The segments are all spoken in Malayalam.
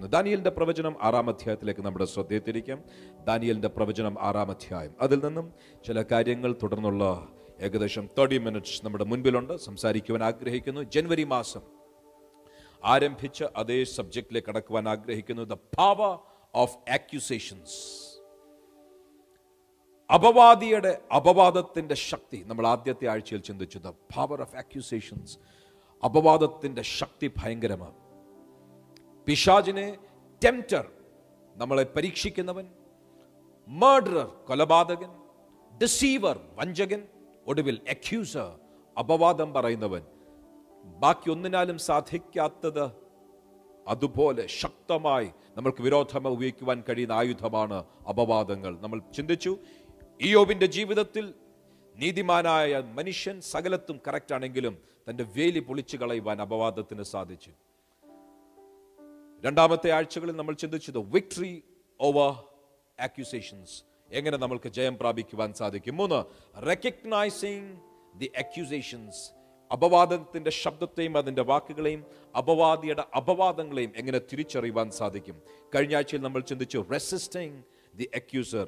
ദാനിയലിന്റെ പ്രവചനം ആറാം അധ്യായത്തിലേക്ക് നമ്മുടെ ശ്രദ്ധയെ ദാനിയലിന്റെ പ്രവചനം ആറാം അധ്യായം. അതിൽ നിന്നും ചില കാര്യങ്ങൾ തുടർന്നുള്ള ഏകദേശം തേർട്ടി മിനിറ്റ്സ് നമ്മുടെ മുൻപിലുണ്ട്. സംസാരിക്കുവാൻ ആഗ്രഹിക്കുന്നു. ജനുവരി മാസം ആരംഭിച്ച അതേ സബ്ജക്റ്റിലേക്ക് കടക്കുവാൻ ആഗ്രഹിക്കുന്നു. ദ പവർ ഓഫ് ആക്യുസേഷൻസ് അപവാദിയുടെ അപവാദത്തിന്റെ ശക്തി. നമ്മൾ ആദ്യത്തെ ആഴ്ചയിൽ ചിന്തിച്ചു. ദ പവർ ഓഫ് ആക്യുസേഷൻസ് അപവാദത്തിന്റെ ശക്തി ഭയങ്കരമാണ്. പിശാജിനെ ടെംറ്റർ നമ്മളെ പരീക്ഷിക്കുന്നവൻ മർഡറർ കൊലപാതകൻ ഡിസീവർ വഞ്ചകൻ ഒടുവിൽ അക്യൂസർ അപവാദം പറയുന്നവൻ. ബാക്കി ഒന്നിനാലും സാധിക്കാത്തത് അതുപോലെ ശക്തമായി നമ്മൾക്ക് വിരോധം ഉപയോഗിക്കുവാൻ കഴിയുന്ന ആയുധമാണ് അപവാദങ്ങൾ. നമ്മൾ ചിന്തിച്ചു ഇയോബിന്റെ ജീവിതത്തിൽ നീതിമാനായ മനുഷ്യൻ സകലത്തും കറക്റ്റ് ആണെങ്കിലും തന്റെ വേലി പൊളിച്ചു കളയുവാൻ അപവാദത്തിന് സാധിച്ചു. രണ്ടാമത്തെ ആഴ്ചകളിൽ നമ്മൾ ചിന്തിച്ചത് വിക്ടറി ഓവർ ആക്യുസേഷൻസ് എങ്ങനെ നമ്മൾക്ക് ജയം പ്രാപിക്കുവാൻ സാധിക്കും? മൂന്ന് റെക്കഗ്നൈസിങ് ദി അക്യൂസേഷൻസ് അപവാദത്തിന്റെ ശബ്ദത്തെയും അതിന്റെ വാക്കുകളെയും അപവാദിയുടെ അപവാദങ്ങളെയും എങ്ങനെ തിരിച്ചറിയുവാൻ സാധിക്കും? കഴിഞ്ഞ ആഴ്ചയിൽ നമ്മൾ ചിന്തിച്ചു റെസിസ്റ്റിംഗ് ദി അക്യൂസർ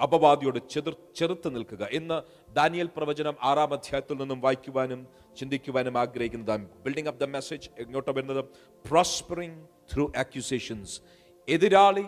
അപവാദിയോട് ചെതിർ ചെറുത്ത് നിൽക്കുക എന്ന് ദാനിയൽ പ്രവചനം ആറാം അധ്യായത്തിൽ നിന്നും വായിക്കുവാനും ചിന്തിക്കുവാനും ആഗ്രഹിക്കുന്നത് ബിൽഡിംഗ് അപ്പ് ദ മെസ്സേജ് എങ്ങോട്ട് വരുന്നത്? പ്രോസ്പറിംഗ് ത്രൂ ആക്യുസേഷൻസ് എതിരാളി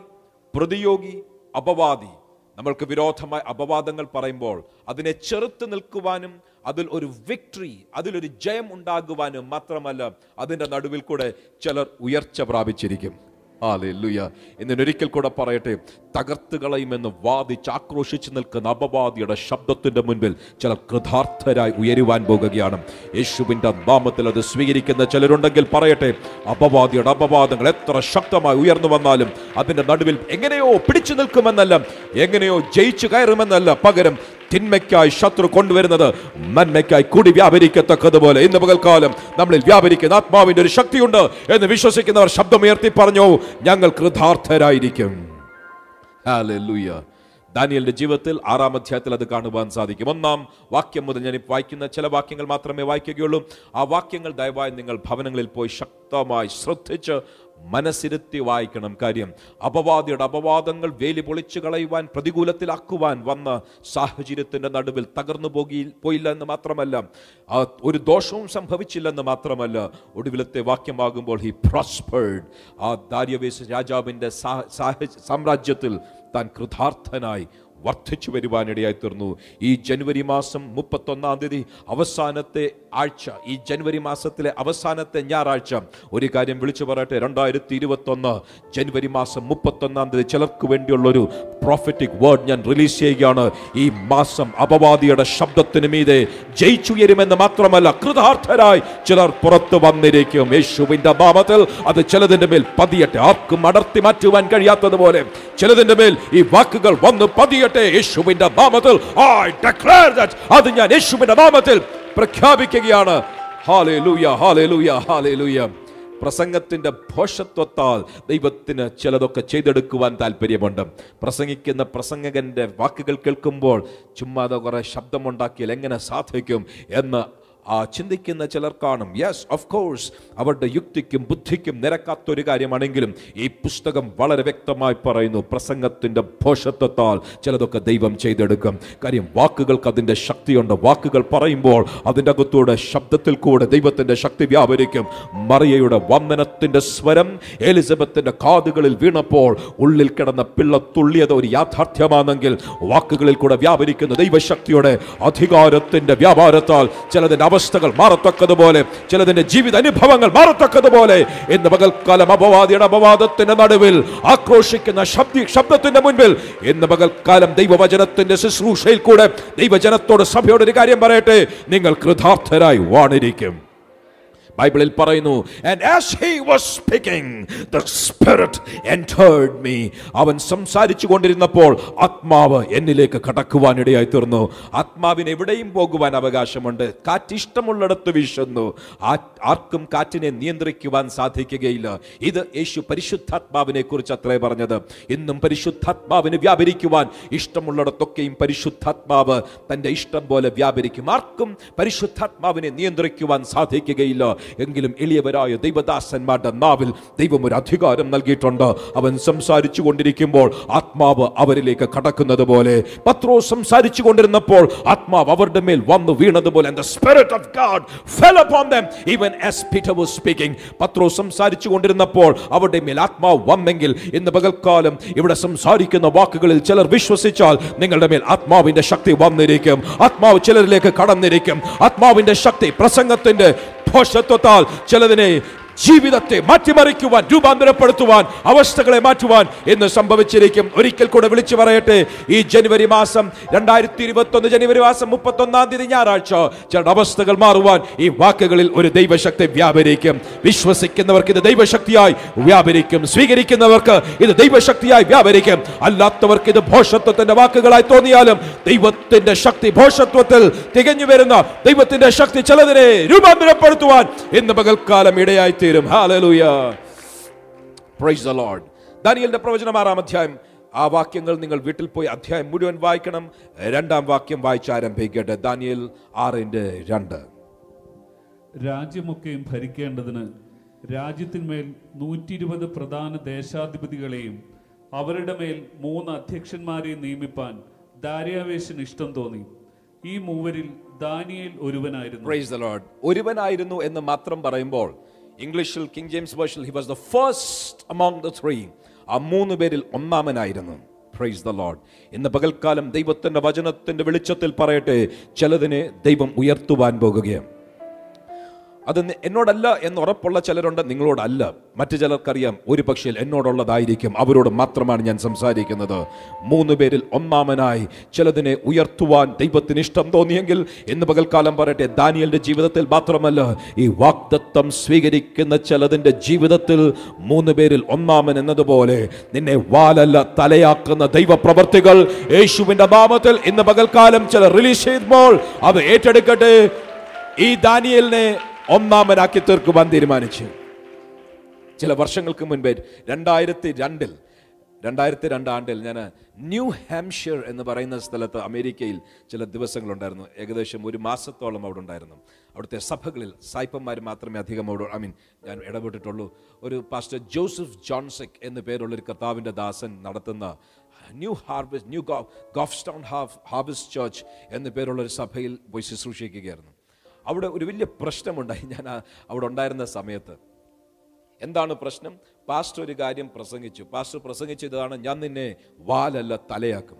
പ്രതിയോഗി അപവാദി. നമ്മൾക്ക് വിരോധമായ അപവാദങ്ങൾ പറയുമ്പോൾ അതിനെ ചെറുത്ത് നിൽക്കുവാനും അതിൽ ഒരു വിക്ടറി അതിലൊരു ജയം ഉണ്ടാകുവാനും മാത്രമല്ല അതിന്റെ നടുവിൽ കൂടെ ചിലർ ഉയർച്ച പ്രാപിച്ചിരിക്കും. ഹാലൂയ എന്നൊരിക്കൽ കൂടെ പറയട്ടെ തകർത്ത് കളയുമെന്ന് വാദിച്ച് ആക്രോശിച്ച് നിൽക്കുന്ന അപവാദിയുടെ ശബ്ദത്തിന്റെ മുൻപിൽ ചില കൃതാർത്ഥരായി ഉയരുവാൻ പോകുകയാണ്. യേശുവിന്റെ നാമത്തിൽ അത് സ്വീകരിക്കുന്ന ചിലരുണ്ടെങ്കിൽ പറയട്ടെ അപവാദിയുടെ അപവാദങ്ങൾ എത്ര ശക്തമായി ഉയർന്നു വന്നാലും അതിന്റെ നടുവിൽ എങ്ങനെയോ പിടിച്ചു നിൽക്കുമെന്നല്ല എങ്ങനെയോ ജയിച്ചു കയറുമെന്നല്ല പകരം തിന്മയ്ക്കായി ശത്രു കൊണ്ടുവരുന്നത് നന്മയ്ക്കായി കൂടി വ്യാപരിക്കത്തക്കതുപോലെ. ഇന്ന് പകൽക്കാലം നമ്മളിൽ വ്യാപരിക്കുന്ന ആത്മാവിന്റെ ഒരു ശക്തിയുണ്ട് എന്ന് വിശ്വസിക്കുന്നവർ ശബ്ദമുയർത്തി പറഞ്ഞു ഞങ്ങൾ കൃതാർത്ഥരായിരിക്കും. ദാനിയലിന്റെ ജീവിതത്തിൽ ആറാം അധ്യായത്തിൽ അത് കാണുവാൻ സാധിക്കും. ഒന്നാം വാക്യം മുതൽ ഞാൻ വായിക്കുന്ന ചില വാക്യങ്ങൾ മാത്രമേ വായിക്കുകയുള്ളൂ. ആ വാക്യങ്ങൾ ദയവായി നിങ്ങൾ ഭവനങ്ങളിൽ പോയി ശക്തമായി ശ്രദ്ധിച്ച് മനസ്സിരുത്തി വായിക്കണം കാര്യം. അപവാദിയുടെ അപവാദങ്ങൾ വേലി പൊളിച്ചു കളയുവാൻ പ്രതികൂലത്തിലാക്കുവാൻ വന്ന സാഹചര്യത്തിന്റെ നടുവിൽ തകർന്നു പോകി പോയില്ല എന്ന് മാത്രമല്ല ഒരു ദോഷവും സംഭവിച്ചില്ലെന്ന് മാത്രമല്ല ഒടുവിലത്തെ വാക്യമാകുമ്പോൾ ഹി പ്രോസ്പേർഡ് ആ ദാര്യവേശ രാജാവിന്റെ സാമ്രാജ്യത്തിൽ താൻ കൃതാർത്ഥനായി വർദ്ധിച്ചു വരുവാനിടയായി തീർന്നു ഈ ജനുവരി മാസം മുപ്പത്തൊന്നാം തീയതി അവസാനത്തെ ആഴ്ച ഈ ജനുവരി മാസത്തിലെ അവസാനത്തെ ഞായറാഴ്ച. ഒരു കാര്യം വിളിച്ചു പറയട്ടെ രണ്ടായിരത്തി ഇരുപത്തൊന്ന് ജനുവരി മാസം മുപ്പത്തൊന്നാം തീയതി ചിലർക്ക് വേണ്ടിയുള്ള ഒരു പ്രോഫറ്റിക് വേർഡ് ഞാൻ റിലീസ് ചെയ്യുകയാണ്. ഈ മാസം അപവാദിയുടെ ശബ്ദത്തിന് മീതെ ജയിച്ചുയരുമെന്ന് മാത്രമല്ല കൃതാർത്ഥരായി ചിലർ പുറത്തു വന്നിരിക്കും. യേശുവിന്റെ നാമത്തിൽ അത് ചിലതിന്റെ മേൽ പതിയട്ടെ. ആർക്കും അടർത്തി മാറ്റുവാൻ കഴിയാത്തതുപോലെ ചിലതിന്റെ മേൽ ഈ വാക്കുകൾ വന്ന് പതിയട്ടെ. യേശുവിന്റെ നാമത്തിൽ ഐ ഡിക്ലെയർ ദാറ്റ് അത് ഞാൻ യേശുവിന്റെ നാമത്തിൽ പ്രഖ്യാപിക്കുകയാണ്. പ്രസംഗത്തിന്റെ ഭോഷത്വത്താൽ ദൈവത്തിന് ചിലതൊക്കെ ചെയ്തെടുക്കുവാൻ താല്പര്യമുണ്ട്. പ്രസംഗിക്കുന്ന പ്രസംഗകന്റെ വാക്കുകൾ കേൾക്കുമ്പോൾ ചുമ്മാതെ കുറെ ശബ്ദമുണ്ടാക്കിയാൽ എങ്ങനെ സാധിക്കും എന്ന് ആ ചിന്തിക്കുന്ന ചിലർ കാണും. യെസ് ഓഫ് കോഴ്സ് അവരുടെ യുക്തിക്കും ബുദ്ധിക്കും നിരക്കാത്തൊരു കാര്യമാണെങ്കിലും ഈ പുസ്തകം വളരെ വ്യക്തമായി പറയുന്നു പ്രസംഗത്തിന്റെ ഭോഷത്വത്താൽ ചിലതൊക്കെ ദൈവം ചെയ്തെടുക്കും. കാര്യം വാക്കുകൾക്ക് അതിന്റെ ശക്തിയുണ്ട്. വാക്കുകൾ പറയുമ്പോൾ അതിന്റെ അകത്തൂടെ ശബ്ദത്തിൽ കൂടെ ദൈവത്തിന്റെ ശക്തി വ്യാപരിക്കും. മറിയയുടെ വന്ദനത്തിന്റെ സ്വരം എലിസബത്തിന്റെ കാതുകളിൽ വീണപ്പോൾ ഉള്ളിൽ കിടന്ന പിള്ള തുള്ളിയത് ഒരു യാഥാർത്ഥ്യമാണെങ്കിൽ വാക്കുകളിൽ കൂടെ വ്യാപരിക്കുന്ന ദൈവശക്തിയുടെ അധികാരത്തിന്റെ വ്യാപാരത്താൽ ചിലതിന്റെ അവസ്ഥകൾ മാറത്തക്കതുപോലെ ചിലതിന്റെ ജീവിത അനുഭവങ്ങൾ മാറത്തക്കതുപോലെ ഇന്ന് പകൽക്കാലം അപവാദിയുടെ അപവാദത്തിന്റെ നടുവിൽ ആക്രോശിക്കുന്ന ശബ്ദി ശബ്ദത്തിന്റെ മുൻപിൽ ഇന്ന് പകൽക്കാലം ദൈവവചനത്തിന്റെ ശുശ്രൂഷയിൽ കൂടെ ദൈവജനത്തോട് സഭയോട് ഒരു കാര്യം പറയട്ടെ നിങ്ങൾ കൃതാർത്ഥരായി വാണിരിക്കും. ബൈബിളിൽ പറയുന്നു അവൻ സംസാരിച്ചു കൊണ്ടിരുന്നപ്പോൾ ആത്മാവ് എന്നിലേക്ക് കടക്കുവാൻ ഇടയായി തീർന്നു. ആത്മാവിന് എവിടെയും പോകുവാൻ അവകാശമുണ്ട്. കാറ്റ് ഇഷ്ടമുള്ളിടത്ത് വീശുന്നു. ആർക്കും കാറ്റിനെ നിയന്ത്രിക്കുവാൻ സാധിക്കുകയില്ല. ഇത് യേശു പരിശുദ്ധാത്മാവിനെ കുറിച്ച് അത്രേ പറഞ്ഞത്. ഇന്നും പരിശുദ്ധാത്മാവിന് വ്യാപരിക്കുവാൻ ഇഷ്ടമുള്ളിടത്തൊക്കെയും പരിശുദ്ധാത്മാവ് തന്റെ ഇഷ്ടം പോലെ വ്യാപരിക്കും. ആർക്കും പരിശുദ്ധാത്മാവിനെ നിയന്ത്രിക്കുവാൻ സാധിക്കുകയില്ല. എങ്കിലും എളിയവരായ ദൈവദാസന്മാരുടെ നാവിൽ ദൈവം ഒരു അധികാരം നൽകിയിട്ടുണ്ട്. അവൻ സംസാരിച്ചു കൊണ്ടിരിക്കുമ്പോൾ ആത്മാവ് അവരിലേക്ക് കടക്കുന്നത് പോലെ. പത്രോ സംസാരിച്ചു കൊണ്ടിരുന്നപ്പോൾ ആത്മാവ് അവരുടെ മേൽ വന്നു വീണതുപോലെ was speaking. പത്രോ സംസാരിച്ചു കൊണ്ടിരുന്നപ്പോൾ അവരുടെ മേൽ ആത്മാവ് വന്നെങ്കിൽ ഇന്ന് പകൽക്കാലം ഇവിടെ സംസാരിക്കുന്ന വാക്കുകളിൽ ചിലർ വിശ്വസിച്ചാൽ നിങ്ങളുടെ മേൽ ആത്മാവിന്റെ ശക്തി വന്നിരിക്കും. ആത്മാവ് ചിലരിലേക്ക് കടന്നിരിക്കും. ആത്മാവിന്റെ ശക്തി പ്രസംഗത്തിന്റെ ഭോഷത്വത്താൽ ചിലതിനെ ജീവിതത്തെ മാറ്റിമറിക്കുവാൻ രൂപാന്തരപ്പെടുത്തുവാൻ അവസ്ഥകളെ മാറ്റുവാൻ എന്ന് സംഭവിച്ചിരിക്കും. ഒരിക്കൽ കൂടെ വിളിച്ചു പറയട്ടെ. ഈ ജനുവരി മാസം രണ്ടായിരത്തി ഇരുപത്തൊന്ന് ജനുവരി മാസം മുപ്പത്തി ഒന്നാം തീയതി ഞായറാഴ്ച ചില അവസ്ഥകൾ മാറുവാൻ ഈ വാക്കുകളിൽ ഒരു ദൈവശക്തി വ്യാപരിക്കും. വിശ്വസിക്കുന്നവർക്ക് ഇത് ദൈവശക്തിയായി വ്യാപരിക്കും. സ്വീകരിക്കുന്നവർക്ക് ഇത് ദൈവശക്തിയായി വ്യാപരിക്കും. അല്ലാത്തവർക്ക് ഇത് ഭോഷത്വത്തിന്റെ വാക്കുകളായി തോന്നിയാലും ദൈവത്തിന്റെ ശക്തി ഭോഷത്വത്തിൽ തികഞ്ഞു വരുന്ന ദൈവത്തിന്റെ ശക്തി ചിലതിനെ രൂപാന്തരപ്പെടുത്തുവാൻ ഇന്ന് പകൽക്കാലം ഇടയായി തീരും ഹാലലൂയ പ്രൈസ് ദ ലോർഡ് ദാനിയലിന്റെ പ്രവചനം ആറാം അധ്യായം. ആ വാക്യങ്ങൾ നിങ്ങൾ വീട്ടിൽ പോയി അധ്യായം മുഴുവൻ വായിക്കണം. രണ്ടാം വാക്യം വായിച്ച് ആരംഭിക്കട്ടെ. ദാനിയൽ ആറിന്റെ രണ്ട്. രാജ്യമൊക്കെയും ഭരിക്കേണ്ടതിന് രാജ്യത്തിന്മേൽ നൂറ്റി ഇരുപത് പ്രധാന ദേശാധിപതികളെയും അവരുടെ മേൽ മൂന്ന് അധ്യക്ഷന്മാരെയും നിയമിപ്പാൻ ദാര്യാവേശന് ഇഷ്ടം തോന്നി. ഈ മൂവരിൽ ദാനിയേൽ ഒരുവനായിരുന്നു. ഒരുവനായിരുന്നു എന്ന് മാത്രം പറയുമ്പോൾ ഇംഗ്ലീഷിൽ King James version he was the first among the three ആ മൂന്ന് പേരിൽ ഒന്നാമനായിരുന്നു. പ്രൈസ് ദ ലോഡ് ഇന്ന് പകൽക്കാലം ദൈവത്തിന്റെ വചനത്തിന്റെ വെളിച്ചത്തിൽ പറയട്ടെ. ചിലതിനെ ദൈവം ഉയർത്തുവാൻ പോകുകയാണ്. അത് എന്നോടല്ല എന്ന് ഉറപ്പുള്ള ചിലരുണ്ട് നിങ്ങളോടല്ല. മറ്റു ചിലർക്കറിയാം ഒരു പക്ഷേ എന്നോടുള്ളതായിരിക്കും അവരോട് മാത്രമാണ് ഞാൻ സംസാരിക്കുന്നത്. മൂന്ന് പേരിൽ ഒന്നാമനായി ചിലതിനെ ഉയർത്തുവാൻ ദൈവത്തിന് ഇഷ്ടം തോന്നിയെങ്കിൽ എന്ന് പകൽക്കാലം പറയട്ടെ ദാനിയലിന്റെ ജീവിതത്തിൽ മാത്രമല്ല ഈ വാക്തത്വം സ്വീകരിക്കുന്ന ചിലതിന്റെ ജീവിതത്തിൽ മൂന്ന് പേരിൽ ഒന്നാമൻ എന്നതുപോലെ നിന്നെ വാലല്ല തലയാക്കുന്ന ദൈവപ്രവർത്തികൾ യേശുവിന്റെ നാമത്തിൽ ഇന്ന് പകൽക്കാലം ചിലർ റിലീസ് ചെയ്യുമ്പോൾ അത് ഏറ്റെടുക്കട്ടെ. ഈ ദാനിയലിനെ ഒന്നാമനാക്കി തീർക്കുവാൻ തീരുമാനിച്ചു. ചില വർഷങ്ങൾക്ക് മുൻപേ രണ്ടായിരത്തി രണ്ടിൽ രണ്ടായിരത്തി രണ്ട് ആണ്ടിൽ ഞാൻ ന്യൂ ഹാംഷർ എന്ന് പറയുന്ന സ്ഥലത്ത് അമേരിക്കയിൽ ചില ദിവസങ്ങളുണ്ടായിരുന്നു. ഏകദേശം ഒരു മാസത്തോളം അവിടെ ഉണ്ടായിരുന്നു. അവിടുത്തെ സഭകളിൽ സായിപ്പന്മാർ മാത്രമേ അധികം അവിടെ ഐ മീൻ ഞാൻ ഇടപെട്ടിട്ടുള്ളൂ. ഒരു പാസ്റ്റർ ജോസഫ് ജോൺസെക് എന്നു പേരുള്ള ഒരു കർത്താവിന്റെ ദാസൻ നടത്തുന്ന New Harvest New Goffstown Half Harvest Church എന്നു പേരുള്ള ഒരു സഭയിൽ പോയി ശുശ്രൂഷിക്കുകയായിരുന്നു. അവിടെ ഒരു വലിയ പ്രശ്നമുണ്ടായി. ഞാൻ അവിടെ ഉണ്ടായിരുന്ന സമയത്ത്. എന്താണ് പ്രശ്നം? പാസ്റ്റർ ഒരു കാര്യം പ്രസംഗിച്ചു. പാസ്റ്റർ പ്രസംഗിച്ചതാണ് ഞാൻ നിന്നെ വാലല്ല തലയാക്കും.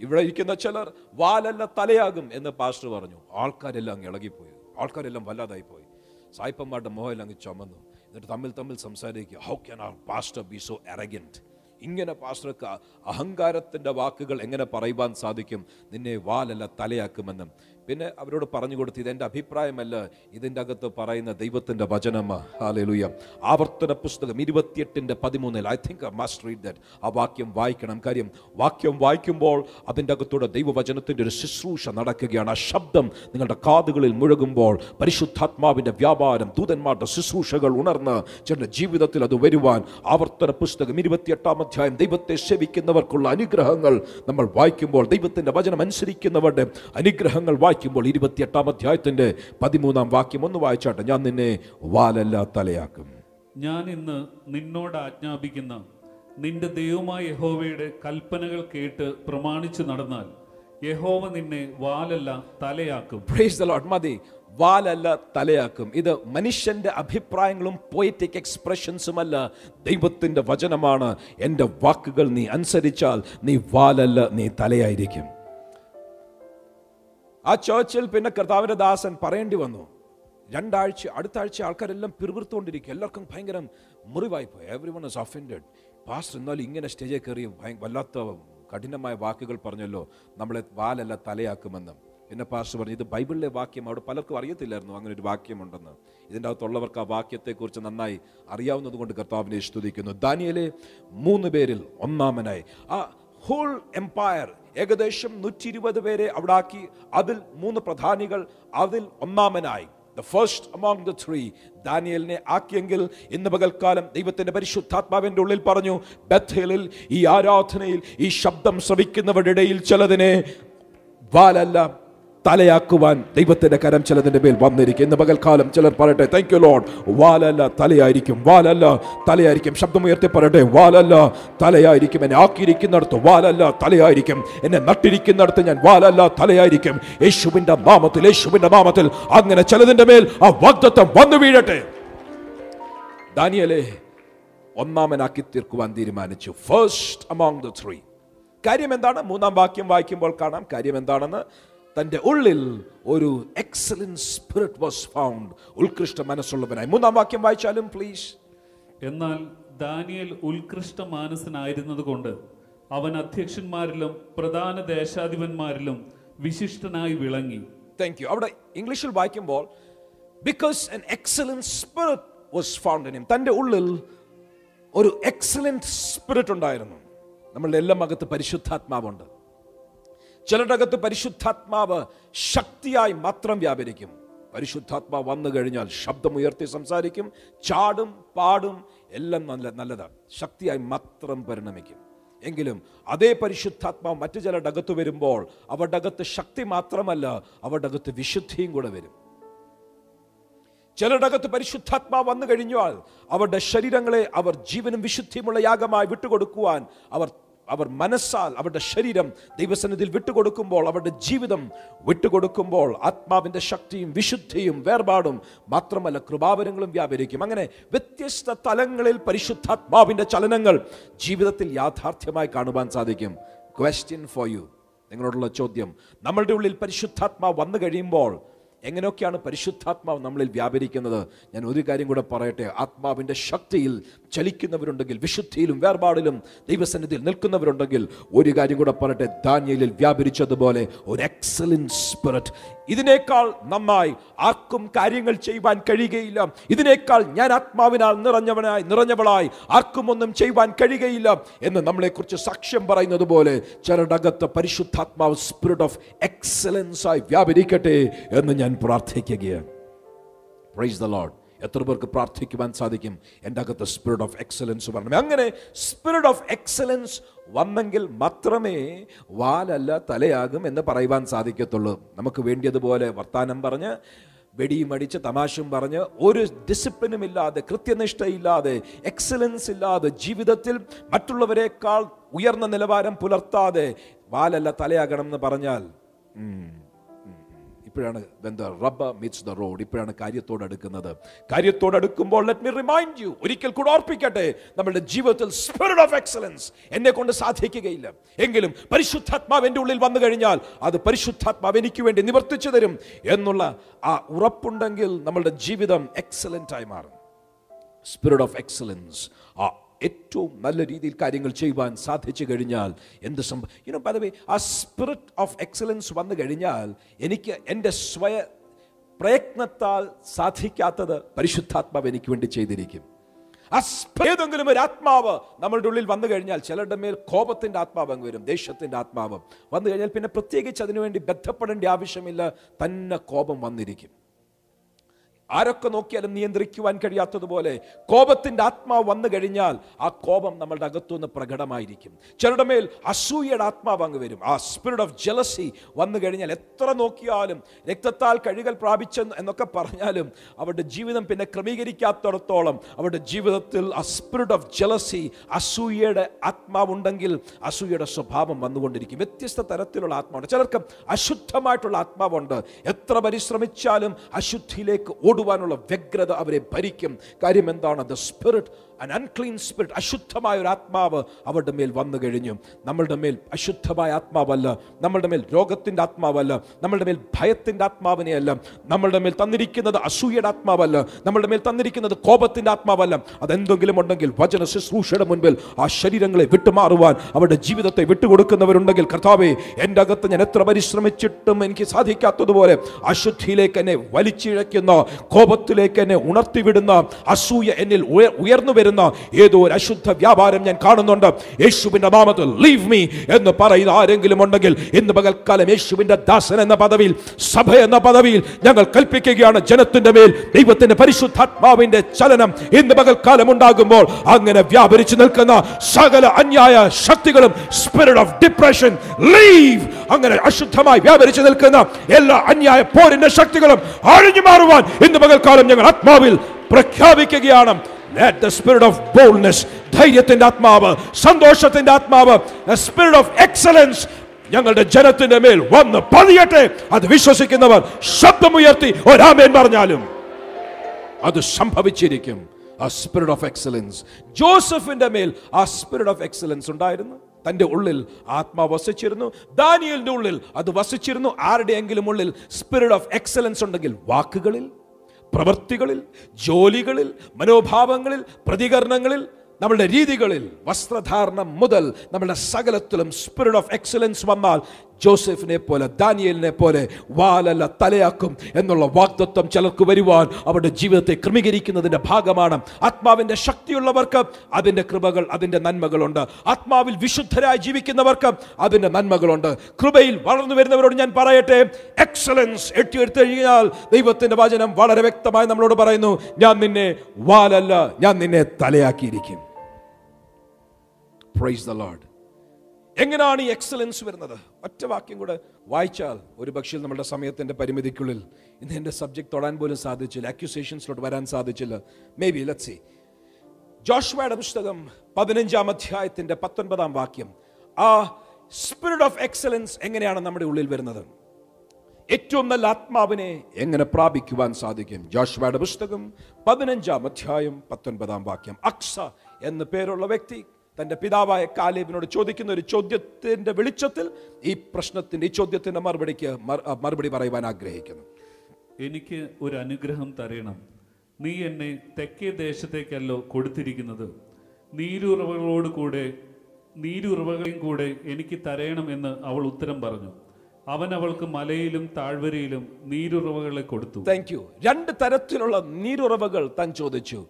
ഇവിടെ ഇരിക്കുന്ന ചിലർ വാലല്ല തലയാകും എന്ന് പാസ്റ്റർ പറഞ്ഞു. ആൾക്കാരെല്ലാം അങ്ങ് ഇളകിപ്പോയി. ആൾക്കാരെല്ലാം വല്ലാതായി പോയി സായിപ്പന്മാരുടെ മോഹം അങ്ങ് ചുമന്നു. എന്നിട്ട് തമ്മിൽ തമ്മിൽ സംസാരിക്കുക. How can our pastor be so arrogant ഇങ്ങനെ പാസ്റ്റർക്ക് അഹങ്കാരത്തിന്റെ വാക്കുകൾ എങ്ങനെ പറയുവാൻ സാധിക്കും? നിന്നെ വാലല്ല തലയാക്കുമെന്നും. പിന്നെ അവരോട് പറഞ്ഞു കൊടുത്തു ഇതെന്റെ അഭിപ്രായമല്ല ഇതിന്റെ അകത്ത് പറയുന്ന ദൈവത്തിന്റെ വചനം ഹാലലുയ ആവർത്തന പുസ്തകം ഇരുപത്തിയെട്ടിന്റെ പതിമൂന്നിൽ I think must read that ആ വാക്യം വായിക്കണം. കാര്യം വാക്യം വായിക്കുമ്പോൾ അതിന്റെ അകത്തൂടെ ദൈവവചനത്തിന്റെ ഒരു ശുശ്രൂഷ നടക്കുകയാണ്. ആ ശബ്ദം നിങ്ങളുടെ കാതുകളിൽ മുഴകുമ്പോൾ പരിശുദ്ധാത്മാവിന്റെ വ്യാപാരം ദൂതന്മാരുടെ ശുശ്രൂഷകൾ ഉണർന്ന് ചില ജീവിതത്തിൽ അത് വരുവാൻ ആവർത്തന പുസ്തകം ഇരുപത്തിയെട്ടാം അധ്യായം ദൈവത്തെ സേവിക്കുന്നവർക്കുള്ള അനുഗ്രഹങ്ങൾ നമ്മൾ വായിക്കുമ്പോൾ ദൈവത്തിന്റെ വചനം അനുസരിക്കുന്നവരുടെ അനുഗ്രഹങ്ങൾ വായിക്കുമ്പോൾ ഇരുപത്തിയെട്ടാം അധ്യായത്തിന്റെ പതിമൂന്നാം വാക്യം ഒന്ന് വായിച്ചാട്ടെ. ഞാൻ നിന്നെ വാലല്ല തലയാക്കും. ഞാൻ ഇന്ന് നിന്നോട് ആജ്ഞാപിക്കുന്ന നിന്റെ ദൈവമായ യഹോവയുടെ കൽപ്പനകൾ കേട്ട് പ്രമാണിച്ചു നടന്നാൽ യഹോവ നിന്നെ വാലല്ല തലയാക്കും. മതി. വാലല്ല തലയാക്കും. ഇത് മനുഷ്യന്റെ അഭിപ്രായങ്ങളും പോയറ്റിക് എക്സ്പ്രഷൻസുമല്ല ദൈവത്തിന്റെ വചനമാണ്. എന്റെ വാക്കുകൾ നീ അനുസരിച്ചാൽ നീ വാലല്ല നീ തലയായിരിക്കും. ആ ചേർച്ചിൽ പിന്നെ കർത്താവിന്റെ ദാസൻ പറയേണ്ടി വന്നു. രണ്ടാഴ്ച അടുത്താഴ്ച ആൾക്കാരെല്ലാം പിറുവിർത്തുകൊണ്ടിരിക്കും എല്ലാവർക്കും ഭയങ്കര മുറിവായി പോയി every one is offended pastor എന്നാലും ഇങ്ങനെ സ്റ്റേജിൽ കയറി വല്ലാത്ത കഠിനമായ വാക്കുകൾ പറഞ്ഞല്ലോ. നമ്മളെ വാലല്ല തലയാക്കുമെന്ന്. പിന്നെ പാസ്റ്റർ പറഞ്ഞു ഇത് ബൈബിളിലെ വാക്യം. അവിടെ പലർക്കും അറിയത്തില്ലായിരുന്നു അങ്ങനെ ഒരു വാക്യമുണ്ടെന്ന്. ഇതിന്റെ അകത്തുള്ളവർക്ക് ആ വാക്യത്തെക്കുറിച്ച് നന്നായി അറിയാവുന്നത് കൊണ്ട് കർത്താവിനെ സ്തുതിക്കുന്നു. ദാനിയലെ മൂന്ന് പേരിൽ ഒന്നാമനായി. ആ ഹോൾ എംപയർ ഏകദേശം നൂറ്റി ഇരുപത് പേരെ അവിടെ ആക്കി അതിൽ മൂന്ന് പ്രധാനികൾ അതിൽ ഒന്നാമനായി. The first among the three ദാനിയലിനെ ആക്കിയെങ്കിൽ ഇന്ന് പകൽക്കാലം ദൈവത്തിന്റെ പരിശുദ്ധാത്മാവിന്റെ ഉള്ളിൽ പറഞ്ഞു ബഥേലിൽ ഈ ആരാധനയിൽ ഈ ശബ്ദം ശ്രവിക്കുന്നവരുടെ ഇടയിൽ ചിലതിനെ വാലല്ല. തലയാക്കുവാൻ ദൈവത്തിന്റെ കരം ചിലതിന്റെ മേൽ വന്നിരിക്കും. ഇന്ന് പകൽക്കാലം ചിലർ പറയട്ടെ താങ്ക് യു ലോഡ് വാലല്ല തലയായിരിക്കും. വാലല്ല തലയായിരിക്കും. ശബ്ദമുയർത്തി പറയട്ടെ വാലല്ല തലയായിരിക്കും. എന്നെ ആക്കിയിരിക്കുന്നിടത്ത് വാലല്ല തലയായിരിക്കും. എന്നെ നട്ടിരിക്കുന്നിടത്ത് ഞാൻ വാലല്ല തലയായിരിക്കും. യേശുവിന്റെ നാമത്തിൽ യേശുവിന്റെ നാമത്തിൽ അങ്ങനെ ചിലതിന്റെ മേൽ ആ വാഗ്ദത്വം വന്നു വീഴട്ടെ. ദാനിയലെ ഒന്നാമനാക്കി തീർക്കുവാൻ തീരുമാനിച്ചു. ഫസ്റ്റ് അമോങ് ദ ത്രീ കാര്യം എന്താണ്? മൂന്നാം വാക്യം വായിക്കുമ്പോൾ കാണാം. കാര്യം എന്താണെന്ന്? തന്റെ ഉള്ളിൽ ഒരു എക്സലൻസ് സ്പിരിറ്റ് വാസ് ഫൗണ്ട് ഉത്കൃഷ്ട മനസ്സുള്ളവനായി. മൂന്നാം വാക്യം വായിച്ചാലും പ്ലീസ് എന്നാൽ ദാനിയൽ ഉത്കൃഷ്ട മാനസനായിരുന്നതുകൊണ്ട് അവൻ അധ്യക്ഷന്മാരിലും പ്രധാന ദേശാധിപന്മാരിലും വിശിഷ്ടനായി വിളങ്ങി. താങ്ക് യു അവിടെ ഇംഗ്ലീഷിൽ വായിക്കുമ്പോൾ because an excellence spirit was found in തന്റെ ഉള്ളിൽ ഒരു എക്സലന്റ് സ്പിരിറ്റ് ഉണ്ടായിരുന്നു. നമ്മളുടെ എല്ലാം അകത്ത് പരിശുദ്ധാത്മാവുണ്ട്. ചിലരുടെ പരിശുദ്ധാത്മാവ് ശക്തിയായി മാത്രം വ്യാപരിക്കും. പരിശുദ്ധാത്മാവ് വന്നു കഴിഞ്ഞാൽ ശബ്ദമുയർത്തി സംസാരിക്കും ചാടും പാടും എല്ലാം നല്ല നല്ലതാണ്. ശക്തിയായി മാത്രം പരിണമിക്കും. എങ്കിലും അതേ പരിശുദ്ധാത്മാവ് മറ്റു ചിലരുടെ അകത്ത് വരുമ്പോൾ അവരുടെ അകത്ത് ശക്തി മാത്രമല്ല അവരുടെ അകത്ത് വിശുദ്ധിയും കൂടെ വരും. ചിലരുടെ അകത്ത് പരിശുദ്ധാത്മാവ് വന്നു കഴിഞ്ഞാൽ അവരുടെ ശരീരങ്ങളെ അവർ ജീവനും വിശുദ്ധിയുമുള്ള യാഗമായി വിട്ടുകൊടുക്കുവാൻ അവർ അവർ മനസ്സാൽ അവരുടെ ശരീരം ദൈവസന്നിധിയിൽ വിട്ടുകൊടുക്കുമ്പോൾ അവരുടെ ജീവിതം വിട്ടുകൊടുക്കുമ്പോൾ ആത്മാവിന്റെ ശക്തിയും വിശുദ്ധിയും വേർപാടും മാത്രമല്ല കൃപാവരങ്ങളും വ്യാപരിക്കും. അങ്ങനെ വ്യത്യസ്ത തലങ്ങളിൽ പരിശുദ്ധാത്മാവിന്റെ ചലനങ്ങൾ ജീവിതത്തിൽ യാഥാർത്ഥ്യമായി കാണുവാൻ സാധിക്കും. ക്വസ്റ്റ്യൻ ഫോർ യു നിങ്ങളോടുള്ള ചോദ്യം. നമ്മളുടെ ഉള്ളിൽ പരിശുദ്ധാത്മാവ് വന്നു കഴിയുമ്പോൾ എങ്ങനെയൊക്കെയാണ് പരിശുദ്ധാത്മാവ് നമ്മളിൽ വ്യാപരിക്കുന്നത്? ഞാൻ ഒരു കാര്യം കൂടെ പറയട്ടെ. ആത്മാവിന്റെ ശക്തിയിൽ ചലിക്കുന്നവരുണ്ടെങ്കിൽ വിശുദ്ധിയിലും വേർപാടിലും ദൈവസന്നിധിയിൽ നിൽക്കുന്നവരുണ്ടെങ്കിൽ ഒരു കാര്യം കൂടെ പറയട്ടെ. ദാനിയലിൽ വ്യാപരിച്ചതുപോലെ ഒരു എക്സലൻസ് സ്പിരിറ്റ് ഇതിനേക്കാൾ നന്നായി ആർക്കും കാര്യങ്ങൾ ചെയ്യുവാൻ കഴിയുകയില്ല. ഇതിനേക്കാൾ ഞാൻ ആത്മാവിനാൽ നിറഞ്ഞവനായി നിറഞ്ഞവളായി ആർക്കും ഒന്നും ചെയ്യുവാൻ കഴിയുകയില്ല എന്ന് നമ്മളെക്കുറിച്ച് സാക്ഷ്യം പറയുന്നത് പോലെ ചിലടകത്ത് പരിശുദ്ധാത്മാവ് സ്പിരിറ്റ് ഓഫ് എക്സലൻസ് ആയി വ്യാപരിക്കട്ടെ എന്ന് ഞാൻ പ്രാർത്ഥിക്കുകയാണ്. പ്രൈസ് ദ ലോഡ് എത്ര പേർക്ക് പ്രാർത്ഥിക്കുവാൻ സാധിക്കും? എന്റെ അകത്ത് സ്പിരിറ്റ് ഓഫ് എക്സലൻസ് വരണം. അങ്ങനെ സ്പിരിറ്റ് ഓഫ് എക്സലൻസ് വന്നെങ്കിൽ മാത്രമേ വാലല്ല തലയാകും എന്ന് പറയുവാൻ സാധിക്കത്തുള്ളൂ. നമുക്ക് വേണ്ടിയതുപോലെ വർത്താനം പറഞ്ഞ് വെടിയും അടിച്ച് തമാശയും പറഞ്ഞ് ഒരു ഡിസിപ്ലിനും ഇല്ലാതെ കൃത്യനിഷ്ഠയില്ലാതെ എക്സലൻസ് ഇല്ലാതെ ജീവിതത്തിൽ മറ്റുള്ളവരെക്കാൾ ഉയർന്ന നിലവാരം പുലർത്താതെ വാലല്ല തലയാകണം എന്ന് പറഞ്ഞാൽ ഇപ്പോഴാണ് the rubber meets the road ഇപ്പോഴാണ് കാര്യത്തോട് അടുക്കുന്നത്. കാര്യത്തോട് അടുക്കുമ്പോൾ ലെറ്റ് മീ റിമൈൻഡ് യു ഒരിക്കൽ കൂടെ ഓർപ്പിക്കട്ടെ നമ്മുടെ ജീവിതത്തിൽ സ്പിരിറ്റ് ഓഫ് എക്സലൻസ് എന്നെ കൊണ്ട് സാധിക്കുകയില്ല. എങ്കിലും പരിശുദ്ധാത്മാവ് എന്റെ ഉള്ളിൽ വന്നു കഴിഞ്ഞാൽ അത് പരിശുദ്ധാത്മാവ് എനിക്ക് വേണ്ടി നിവർത്തിച്ചു തരും എന്നുള്ള ആ ഉറപ്പുണ്ടെങ്കിൽ നമ്മളുടെ ജീവിതം എക്സലന്റ് ആയി മാറും. സ്പിരിറ്റ് ഓഫ് എക്സലൻസ് ആ ഏറ്റവും നല്ല രീതിയിൽ കാര്യങ്ങൾ ചെയ്യുവാൻ സാധിച്ചു കഴിഞ്ഞാൽ എന്ത് സംഭവം യുനോ പദവി ആ സ്പിരിറ്റ് ഓഫ് എക്സലൻസ് വന്നു കഴിഞ്ഞാൽ എനിക്ക് എന്റെ സ്വയ പ്രയത്നത്താൽ സാധിക്കാത്തത് പരിശുദ്ധാത്മാവ് എനിക്ക് വേണ്ടി ചെയ്തിരിക്കും. ഏതെങ്കിലും ഒരു ആത്മാവ് നമ്മളുടെ ഉള്ളിൽ വന്നു കഴിഞ്ഞാൽ ചിലരുടെ മേൽ കോപത്തിന്റെ ആത്മാവ് അങ്ങ് വരും ദേഷ്യത്തിന്റെ ആത്മാവ് വന്നു കഴിഞ്ഞാൽ പിന്നെ പ്രത്യേകിച്ച് അതിനുവേണ്ടി ബന്ധപ്പെടേണ്ട ആവശ്യമില്ല തന്നെ കോപം വന്നിരിക്കും. ആരൊക്കെ നോക്കിയാലും നിയന്ത്രിക്കുവാൻ കഴിയാത്തതുപോലെ കോപത്തിന്റെ ആത്മാവ് വന്നു കഴിഞ്ഞാൽ ആ കോപം നമ്മളുടെ അകത്തുനിന്ന് പ്രകടമായിരിക്കും. ചിലരുടെ മേൽ അസൂയയുടെ ആത്മാവ് അങ്ങ് വരും. ആ സ്പിരിറ്റ് ഓഫ് ജലസി വന്നു കഴിഞ്ഞാൽ എത്ര നോക്കിയാലും രക്തത്താൽ കഴുകൽ പ്രാപിച്ചെന്ന് എന്നൊക്കെ പറഞ്ഞാലും അവരുടെ ജീവിതം പിന്നെ ക്രമീകരിക്കാത്തിടത്തോളം അവരുടെ ജീവിതത്തിൽ ആ സ്പിരിറ്റ് ഓഫ് ജലസി അസൂയയുടെ ആത്മാവുണ്ടെങ്കിൽ അസൂയയുടെ സ്വഭാവം വന്നുകൊണ്ടിരിക്കും. വ്യത്യസ്ത തരത്തിലുള്ള ആത്മാവുണ്ട്. ചിലർക്ക് അശുദ്ധമായിട്ടുള്ള ആത്മാവുണ്ട്. എത്ര പരിശ്രമിച്ചാലും അശുദ്ധിയിലേക്ക് ഓടുവാനുള്ള വ്യഗ്രത അവരെ ഭരിക്കും. കാര്യം എന്താണ്? The spirit an unclean spirit അശുദ്ധമായ ഒരു ആത്മാവ് അവരുടെ മേൽ വന്നു കഴിഞ്ഞു. നമ്മളുടെ മേൽ അശുദ്ധമായ ആത്മാവല്ല. നമ്മളുടെ മേൽ രോഗത്തിന്റെ ആത്മാവല്ല. നമ്മളുടെ മേൽ ഭയത്തിന്റെ ആത്മാവിനെയല്ല. നമ്മളുടെ മേൽ തന്നിരിക്കുന്നത് അസൂയയുടെ ആത്മാവല്ല. നമ്മളുടെ മേൽ തന്നിരിക്കുന്നത് കോപത്തിന്റെ ആത്മാവല്ല. അതെന്തെങ്കിലും ഉണ്ടെങ്കിൽ വചന ശുശ്രൂഷയുടെ മുൻപിൽ ആ ശരീരങ്ങളെ വിട്ടുമാറുവാൻ അവരുടെ ജീവിതത്തെ വിട്ടുകൊടുക്കുന്നവരുണ്ടെങ്കിൽ കർത്താവെ എന്റെ അകത്ത് ഞാൻ എത്ര പരിശ്രമിച്ചിട്ടും എനിക്ക് സാധിക്കാത്തതുപോലെ അശുദ്ധിയിലേക്ക് എന്നെ വലിച്ചിഴയ്ക്കുന്ന കോപത്തിലേക്ക് എന്നെ ഉണർത്തിവിടുന്ന അസൂയ എന്നിൽ ഉയ- ഉയർന്നു വരുന്ന വരുന്ന ഏതോ ഒരു അശുദ്ധ വ്യാപാരം ഞാൻ കാണുന്നുണ്ട്. യേശുവിന്റെ നാമത്തിൽ ലീവ് മീ എന്ന് പറയുന്ന ആരെങ്കിലും ഉണ്ടെങ്കിൽ ഇന്ന് പകൽക്കാലം യേശുവിന്റെ ദാസൻ എന്ന പദവിയിൽ സഭ എന്ന പദവിയിൽ ഞങ്ങൾ കൽപ്പിക്കുകയാണ്. ജനത്തിന്റെ മേൽ ദൈവത്തിന്റെ പരിശുദ്ധാത്മാവിന്റെ ചലനം ഇന്ന് പകൽക്കാലം ഉണ്ടാകുമ്പോൾ അങ്ങനെ വ്യാപരിച്ചു നിൽക്കുന്ന സകല അന്യായ ശക്തികളും സ്പിരിറ്റ് ഓഫ് ഡിപ്രഷൻ ലീവ് അങ്ങനെ അശുദ്ധമായി വ്യാപരിച്ചു നിൽക്കുന്ന എല്ലാ അന്യായ പോരിന്റെ ശക്തികളും അഴിഞ്ഞു മാറുവാൻ ഇന്ന് പകൽക്കാലം ഞങ്ങൾ ആത്മാവിൽ പ്രഖ്യാപിക്കുകയാണ്. Let the spirit of boldness, ആത്മാവ് സന്തോഷത്തിന്റെ ആത്മാവ് സ്പിരിറ്റ് ഓഫ് എക്സലൻസ് ഞങ്ങളുടെ ജനത്തിന്റെ മേൽ വന്ന് പതിയട്ടെ. അത് വിശ്വസിക്കുന്നവർ ശബ്ദമുയർത്തി ഒരാമേൻ പറഞ്ഞാലും അത് സംഭവിച്ചിരിക്കും. ആ സ്പിരിറ്റ് ഓഫ് എക്സലൻസ് ജോസഫിന്റെ മേൽ ആ സ്പിരിറ്റ് ഓഫ് എക്സലൻസ് ഉണ്ടായിരുന്നു. തന്റെ ഉള്ളിൽ ആത്മാ വസിച്ചിരുന്നു. ദാനിയലിന്റെ ഉള്ളിൽ അത് വസിച്ചിരുന്നു. ആരുടെയെങ്കിലും ഉള്ളിൽ സ്പിരിറ്റ് ഓഫ് എക്സലൻസ് ഉണ്ടെങ്കിൽ വാക്കുകളിൽ പ്രവൃത്തികളിൽ ജോലികളിൽ മനോഭാവങ്ങളിൽ പ്രതികരണങ്ങളിൽ നമ്മളുടെ രീതികളിൽ വസ്ത്രധാരണം മുതൽ നമ്മളുടെ സകലത്തിലും സ്പിരിറ്റ് ഓഫ് എക്സലൻസ് വന്നാൽ ജോസഫിനെ പോലെ ദാനിയലിനെ പോലെ വാലല്ല തലയാക്കും എന്നുള്ള വാഗ്ദത്വം ചിലർക്ക് വരുവാൻ അവരുടെ ജീവിതത്തെ ക്രമീകരിക്കുന്നതിന്റെ ഭാഗമാണ്. ആത്മാവിന്റെ ശക്തിയുള്ളവർക്ക് അതിന്റെ കൃപകൾ അതിന്റെ നന്മകളുണ്ട്. ആത്മാവിൽ വിശുദ്ധരായി ജീവിക്കുന്നവർക്ക് അതിന്റെ നന്മകളുണ്ട്. കൃപയിൽ വളർന്നു വരുന്നവരോട് ഞാൻ പറയട്ടെ എക്സലൻസ് എട്ടിയെടുത്തു കഴിഞ്ഞാൽ ദൈവത്തിന്റെ വചനം വളരെ വ്യക്തമായി നമ്മളോട് പറയുന്നു ഞാൻ നിന്നെ വാലല്ല ഞാൻ നിന്നെ തലയാക്കിയിരിക്കും. പ്രൈസ് ദ ലോർഡ് എങ്ങനെയാണ് ഈ എക്സലൻസ് വരുന്നത്? ഒറ്റ വാക്യം കൂടെ വായിച്ചാൽ ഒരു പക്ഷേ നമ്മുടെ സമയത്തിന്റെ പരിമിതിക്കുള്ളിൽ ഇന്ന് എന്റെ സബ്ജക്ട് തൊടാൻ പോലും സാധിച്ചില്ല അക്യൂസേഷൻസിലോട്ട് വരാൻ സാധിച്ചില്ല. മേ ബി ലെറ്റ് സി ജോഷ്വയുടെ പുസ്തകം പതിനഞ്ചാം അധ്യായത്തിന്റെ പത്തൊൻപതാം വാക്യം. ആ സ്പിരിറ്റ് ഓഫ് എക്സലൻസ് എങ്ങനെയാണ് നമ്മുടെ ഉള്ളിൽ വരുന്നത്? ഏറ്റവും നല്ല ആത്മാവിനെ എങ്ങനെ പ്രാപിക്കുവാൻ സാധിക്കും? ജോഷ്വയുടെ പുസ്തകം പതിനഞ്ചാം അധ്യായം പത്തൊൻപതാം വാക്യം. അക്സ എന്ന പേരുള്ള വ്യക്തി തന്റെ പിതാവായ കാലേബിനോട് ചോദിക്കുന്ന ഒരു ചോദ്യത്തിന്റെ വെളിച്ചത്തിൽ ഈ പ്രശ്നത്തിന്റെ ഈ ചോദ്യത്തിന്റെ മറുപടിക്ക് മറുപടി പറയുവാൻ ആഗ്രഹിക്കുന്നു. എനിക്ക് ഒരു അനുഗ്രഹം തരണം. നീ എന്നെ തെക്കേ ദേശത്തേക്കല്ലോ കൊടുത്തിരിക്കുന്നത്. നീരുറവകളോട് കൂടെ നീരുറവകളെയും കൂടെ എനിക്ക് തരയണം എന്ന് അവൾ ഉത്തരം പറഞ്ഞു. അവൻ അവൾക്ക് മലയിലും താഴ്വരയിലും നീരുറവകളെ കൊടുത്തു. താങ്ക് യു രണ്ട് തരത്തിലുള്ള നീരുറവകൾ താൻ ചോദിച്ചു.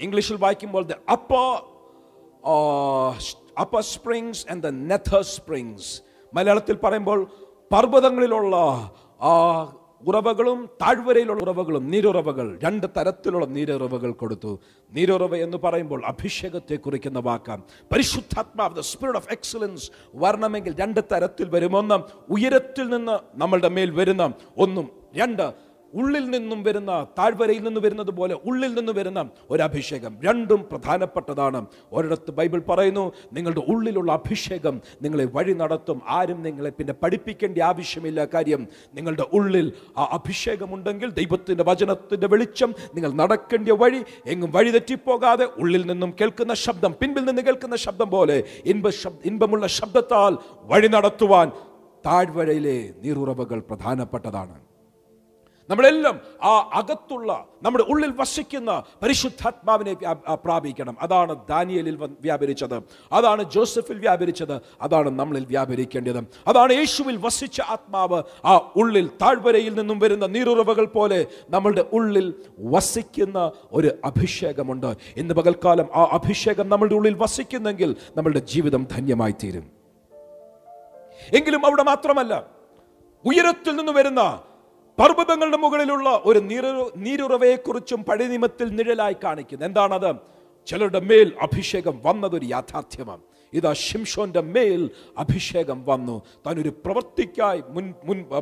ഇംഗ്ലീഷിൽ വായിക്കുമ്പോൾ അപ്പോ upper springs and the nether springs മലയാളത്തിൽ പറയുമ്പോൾ പർവതങ്ങളിലുള്ള ആ ഉറവകളും താഴ്വരയിലുള്ള ഉറവകളും നീരുറവകൾ രണ്ട് തരത്തിലുള്ള നീരുറവകൾ കൊടുത്തു. നീരുറവ എന്ന് പറയുമ്പോൾ അഭിഷേകത്തെ കുറിക്കുന്ന വാക്കാം പരിശുദ്ധാത്മാവ് ദ സ്പിരിറ്റ് ഓഫ് എക്സലൻസ് വരണമെങ്കിൽ രണ്ട് തരത്തിൽ വരുമൊന്ന് ഉയരത്തിൽ നിന്ന് നമ്മളുടെ മേൽ വരുന്ന ഒന്നും രണ്ട് ഉള്ളിൽ നിന്നും വരുന്ന താഴ്വരയിൽ നിന്ന് വരുന്നത് പോലെ ഉള്ളിൽ നിന്ന് വരുന്ന ഒരു അഭിഷേകം രണ്ടും പ്രധാനപ്പെട്ടതാണ്. ഒരിടത്ത് ബൈബിൾ പറയുന്നു നിങ്ങളുടെ ഉള്ളിലുള്ള അഭിഷേകം നിങ്ങളെ വഴി നടത്തും. ആരും നിങ്ങളെ പിന്നെ പഠിപ്പിക്കേണ്ട ആവശ്യമില്ല കാര്യം നിങ്ങളുടെ ഉള്ളിൽ ആ അഭിഷേകമുണ്ടെങ്കിൽ ദൈവത്തിന്റെ വചനത്തിന്റെ വെളിച്ചം നിങ്ങൾ നടക്കേണ്ട വഴി എങ്ങും വഴി തെറ്റിപ്പോകാതെ ഉള്ളിൽ നിന്നും കേൾക്കുന്ന ശബ്ദം പിൻപിൽ നിന്ന് കേൾക്കുന്ന ശബ്ദം പോലെ ഇൻപ ഇൻപമുള്ള ശബ്ദത്താൽ വഴി നടത്തുവാൻ താഴ്വരയിലെ നീറുറവകൾ പ്രധാനപ്പെട്ടതാണ്. നമ്മളെല്ലാം ആ അകത്തുള്ള നമ്മുടെ ഉള്ളിൽ വസിക്കുന്ന പരിശുദ്ധാത്മാവിനെ പ്രാപിക്കണം. അതാണ് ദാനിയലിൽ വ്യാപരിച്ചത്. അതാണ് ജോസഫിൽ വ്യാപരിച്ചത്. അതാണ് നമ്മളിൽ വ്യാപരിക്കേണ്ടത്. അതാണ് യേശുവിൽ വസിച്ച ആത്മാവ് ആ ഉള്ളിൽ താഴ്വരയിൽ നിന്നും വരുന്ന നീരുറവകൾ പോലെ നമ്മളുടെ ഉള്ളിൽ വസിക്കുന്ന ഒരു അഭിഷേകമുണ്ട്. ഇന്ന് പകൽക്കാലം ആ അഭിഷേകം നമ്മളുടെ ഉള്ളിൽ വസിക്കുന്നെങ്കിൽ നമ്മളുടെ ജീവിതം ധന്യമായി തീരും എങ്കിലും അവിടെ മാത്രമല്ല ഉയരത്തിൽ നിന്ന് വരുന്ന പർവതങ്ങളുടെ മുകളിലുള്ള ഒരു നീരു നീരുറവയെക്കുറിച്ചും പഴയനിമത്തിൽ നിഴലായി കാണിക്കുന്നു. എന്താണത്? ചിലരുടെ മേൽ അഭിഷേകം വന്നതൊരു യാഥാർത്ഥ്യമാണ്. ഇതാ ഷിംഷോന്റെ മേൽ അഭിഷേകം വന്നു. താൻ ഒരു പ്രവൃത്തിക്കായി മുൻ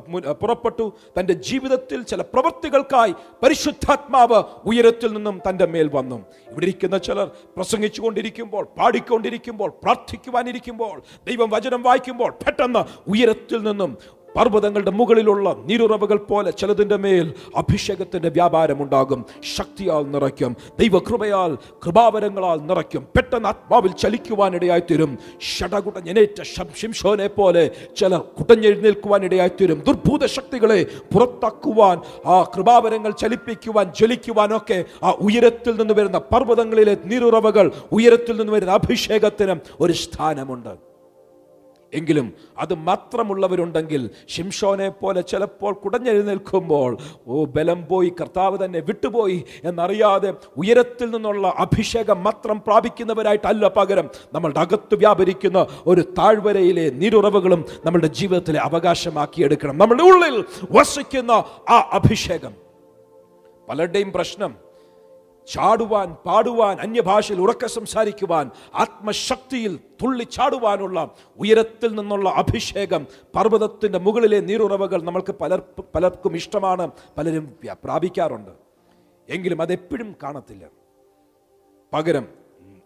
മുൻ പുറപ്പെട്ടു. തന്റെ ജീവിതത്തിൽ ചില പ്രവൃത്തികൾക്കായി പരിശുദ്ധാത്മാവ് ഉയരത്തിൽ നിന്നും തന്റെ മേൽ വന്നു. ഇവിടെ ഇരിക്കുന്ന ചിലർ പ്രസംഗിച്ചുകൊണ്ടിരിക്കുമ്പോൾ പാടിക്കൊണ്ടിരിക്കുമ്പോൾ പ്രാർത്ഥിക്കുവാനിരിക്കുമ്പോൾ ദൈവം വചനം വായിക്കുമ്പോൾ പെട്ടെന്ന് ഉയരത്തിൽ നിന്നും പർവതങ്ങളുടെ മുകളിലുള്ള നീരുറവുകൾ പോലെ ചിലതിന്റെ മേൽ അഭിഷേകത്തിന്റെ വ്യാപാരം ഉണ്ടാകും. ശക്തിയാൽ നിറയ്ക്കും. ദൈവകൃപയാൽ കൃപാവരങ്ങളാൽ നിറയ്ക്കും. പെട്ടെന്ന് ആത്മാവിൽ ചലിക്കുവാനിടയായിത്തീരും. ഷടകുടഞ്ഞനേറ്റ ശംശോനെ പോലെ ചിലർ കുടഞ്ഞെഴുന്നേൽക്കുവാനിടയായിത്തീരും. ദുർഭൂത ശക്തികളെ പുറത്താക്കുവാൻ ആ കൃപാവരങ്ങൾ ചലിപ്പിക്കുവാൻ ജ്വലിക്കുവാനൊക്കെ ആ ഉയരത്തിൽ നിന്ന് വരുന്ന പർവതങ്ങളിലെ നീരുറവകൾ ഉയരത്തിൽ നിന്ന് വരുന്ന അഭിഷേകത്തിന് ഒരു സ്ഥാനമുണ്ട്. എങ്കിലും അത് മാത്രമുള്ളവരുണ്ടെങ്കിൽ ഷിംഷോനെ പോലെ ചിലപ്പോൾ കുടഞ്ഞെഴുന്നേൽക്കുമ്പോൾ ഓ ബലം പോയി കർത്താവ് തന്നെ വിട്ടുപോയി എന്നറിയാതെ ഉയരത്തിൽ നിന്നുള്ള അഭിഷേകം മാത്രം പ്രാപിക്കുന്നവരായിട്ടല്ല പകരം നമ്മളുടെ അകത്ത് വ്യാപരിക്കുന്ന ഒരു താഴ്വരയിലെ നീരുറവുകളും നമ്മളുടെ ജീവിതത്തിലെ അവകാശമാക്കിയെടുക്കണം. നമ്മളുടെ ഉള്ളിൽ വസിക്കുന്ന ആ അഭിഷേകം. പലരുടെയും പ്രശ്നം ചാടുവാൻ പാടുവാൻ അന്യഭാഷയിൽ ഉറക്കെ സംസാരിക്കുവാൻ ആത്മശക്തിയിൽ തുള്ളി ചാടുവാനുള്ള ഉയരത്തിൽ നിന്നുള്ള അഭിഷേകം പർവതത്തിന്റെ മുകളിലെ നീരുറവകൾ നമ്മൾക്ക് പലർ പലർക്കും ഇഷ്ടമാണ് പലരും പ്രാപിക്കാറുണ്ട്. എങ്കിലും അതെപ്പോഴും കാണത്തില്ല. പകരം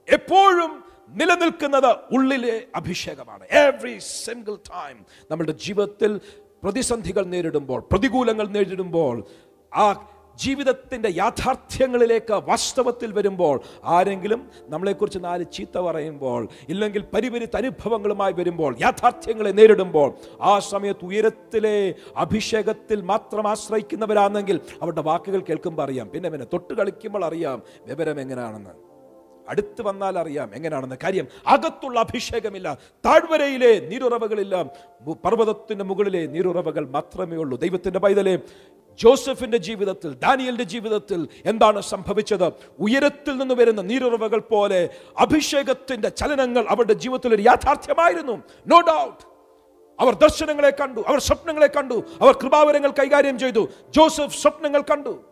എപ്പോഴും നിലനിൽക്കുന്നത് ഉള്ളിലെ അഭിഷേകമാണ്. എവറി സിംഗിൾ ടൈം നമ്മുടെ ജീവിതത്തിൽ പ്രതിസന്ധികൾ നേരിടുമ്പോൾ പ്രതികൂലങ്ങൾ നേരിടുമ്പോൾ ആ ജീവിതത്തിന്റെ യാഥാർത്ഥ്യങ്ങളിലേക്ക് വാസ്തവത്തിൽ വരുമ്പോൾ ആരെങ്കിലും നമ്മളെക്കുറിച്ച് നാല് ചീത്ത പറയുമ്പോൾ ഇല്ലെങ്കിൽ പരിപരിത്ത അനുഭവങ്ങളുമായി വരുമ്പോൾ യാഥാർത്ഥ്യങ്ങളെ നേരിടുമ്പോൾ ആ സമയത്ത് ഉയരത്തിലെ അഭിഷേകത്തിൽ മാത്രം ആശ്രയിക്കുന്നവരാണെങ്കിൽ അവരുടെ വാക്കുകൾ കേൾക്കുമ്പോൾ അറിയാം. പിന്നെ പിന്നെ തൊട്ട് കളിക്കുമ്പോൾ അറിയാം വിവരം എങ്ങനെയാണെന്ന് അടുത്ത് വന്നാൽ അറിയാം എങ്ങനെയാണെന്ന് കാര്യം അകത്തുള്ള അഭിഷേകമില്ല. താഴ്വരയിലെ നീരുറവകളില്ല. പർവതത്തിന്റെ മുകളിലെ നീരുറവകൾ മാത്രമേ ഉള്ളൂ. ദൈവത്തിന്റെ പൈതലെ ജോസഫിന്റെ ജീവിതത്തിൽ ദാനിയലിന്റെ ജീവിതത്തിൽ എന്താണ് സംഭവിച്ചത്? ഉയരത്തിൽ നിന്ന് വരുന്ന നീരുറവകൾ പോലെ അഭിഷേകത്തിന്റെ ചലനങ്ങൾ അവരുടെ ജീവിതത്തിൽ ഒരു യാഥാർത്ഥ്യമായിരുന്നു. നോ ഡൗട്ട് അവർ ദർശനങ്ങളെ കണ്ടു അവർ സ്വപ്നങ്ങളെ കണ്ടു അവർ കൃപാവരങ്ങൾ കൈകാര്യം ചെയ്തു. ജോസഫ് സ്വപ്നങ്ങൾ കണ്ടു.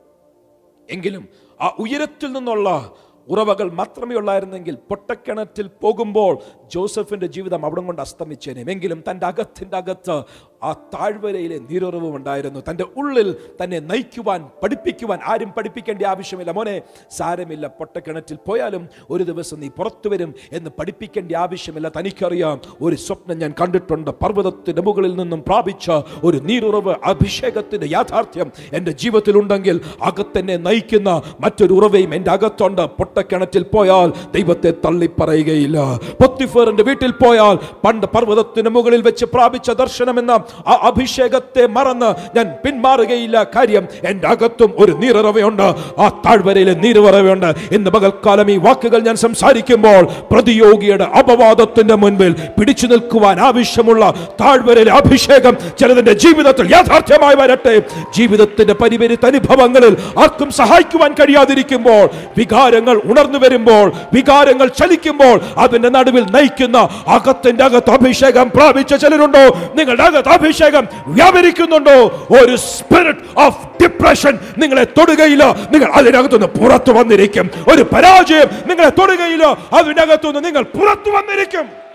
എങ്കിലും ആ ഉയരത്തിൽ നിന്നുള്ള ഉറവകൾ മാത്രമേ ഉള്ളായിരുന്നെങ്കിൽ പൊട്ടക്കിണറ്റിൽ പോകുമ്പോൾ ജോസഫിന്റെ ജീവിതം അവിടം കൊണ്ട് അസ്തമിച്ചേനെ. എങ്കിലും തന്റെ അകത്തിന്റെ അകത്ത് ആ താഴ്വരയിലെ നീരുറവും ഉണ്ടായിരുന്നു. തന്റെ ഉള്ളിൽ തന്നെ നയിക്കുവാൻ പഠിപ്പിക്കുവാൻ ആരും പഠിപ്പിക്കേണ്ട ആവശ്യമില്ല. മോനെ സാരമില്ല. പൊട്ടക്കിണറ്റിൽ പോയാലും ഒരു ദിവസം നീ പുറത്തു വരും എന്ന് പഠിപ്പിക്കേണ്ട ആവശ്യമില്ല. തനിക്കറിയാം ഒരു സ്വപ്നം ഞാൻ കണ്ടിട്ടുണ്ട്. പർവതത്തിന്റെ മുകളിൽ നിന്നും പ്രാപിച്ച ഒരു നീരുറവ് അഭിഷേകത്തിന്റെ യാഥാർത്ഥ്യം എന്റെ ജീവിതത്തിലുണ്ടെങ്കിൽ അകത്തെന്നെ നയിക്കുന്ന മറ്റൊരു ഉറവയും എന്റെ അകത്തുണ്ട്. പൊട്ടക്കിണറ്റിൽ പോയാൽ ദൈവത്തെ തള്ളിപ്പറയുകയില്ല. പൊത്തിഫേറിന്റെ വീട്ടിൽ പോയാൽ പണ്ട് പർവതത്തിന് മുകളിൽ വെച്ച് പ്രാപിച്ച ദർശനമെന്ന ആ അഭിഷേകത്തെ മറന്ന് ഞാൻ പിന്മാറുകയില്ല. കാര്യം എന്റെ അകത്തും ഒരു നീറുറവയുണ്ട് ആ താഴ്വരയിലെ നീരുറവയുണ്ട്. ഇന്ന് പകൽക്കാലം ഈ വാക്കുകൾ ഞാൻ സംസാരിക്കുമ്പോൾ പ്രതിയോഗിയുടെ അപവാദത്തിന്റെ മുൻപിൽ പിടിച്ചു നിൽക്കുവാൻ ആവശ്യമുള്ള താഴ്വരയിലെ അഭിഷേകം ചിലതിന്റെ ജീവിതത്തിൽ യാഥാർത്ഥ്യമായി വരട്ടെ. ജീവിതത്തിന്റെ പരിപരിത്ത അനുഭവങ്ങളിൽ ആർക്കും സഹായിക്കുവാൻ കഴിയാതിരിക്കുമ്പോൾ വികാരങ്ങൾ ഉണർന്നു വരുമ്പോൾ വികാരങ്ങൾ ചലിക്കുമ്പോൾ അതിന്റെ നടുവിൽ നയിക്കുന്ന അകത്തിന്റെ അകത്ത് അഭിഷേകം പ്രാപിച്ച ചിലരുണ്ടോ? നിങ്ങളുടെ അകത്ത് അഭിഷേകം വ്യാപരിക്കുന്നുണ്ടോ? ഒരു സ്പിരിറ്റ് ഓഫ് ഡിപ്രഷൻ നിങ്ങളെ തൊടുകയില്ല. നിങ്ങൾ അതിനകത്തുനിന്ന് പുറത്തു വന്നിരിക്കും. ഒരു പരാജയം നിങ്ങളെ തൊടുകയില്ല. അതിനകത്തുനിന്ന് നിങ്ങൾ പുറത്തു വന്നിരിക്കും.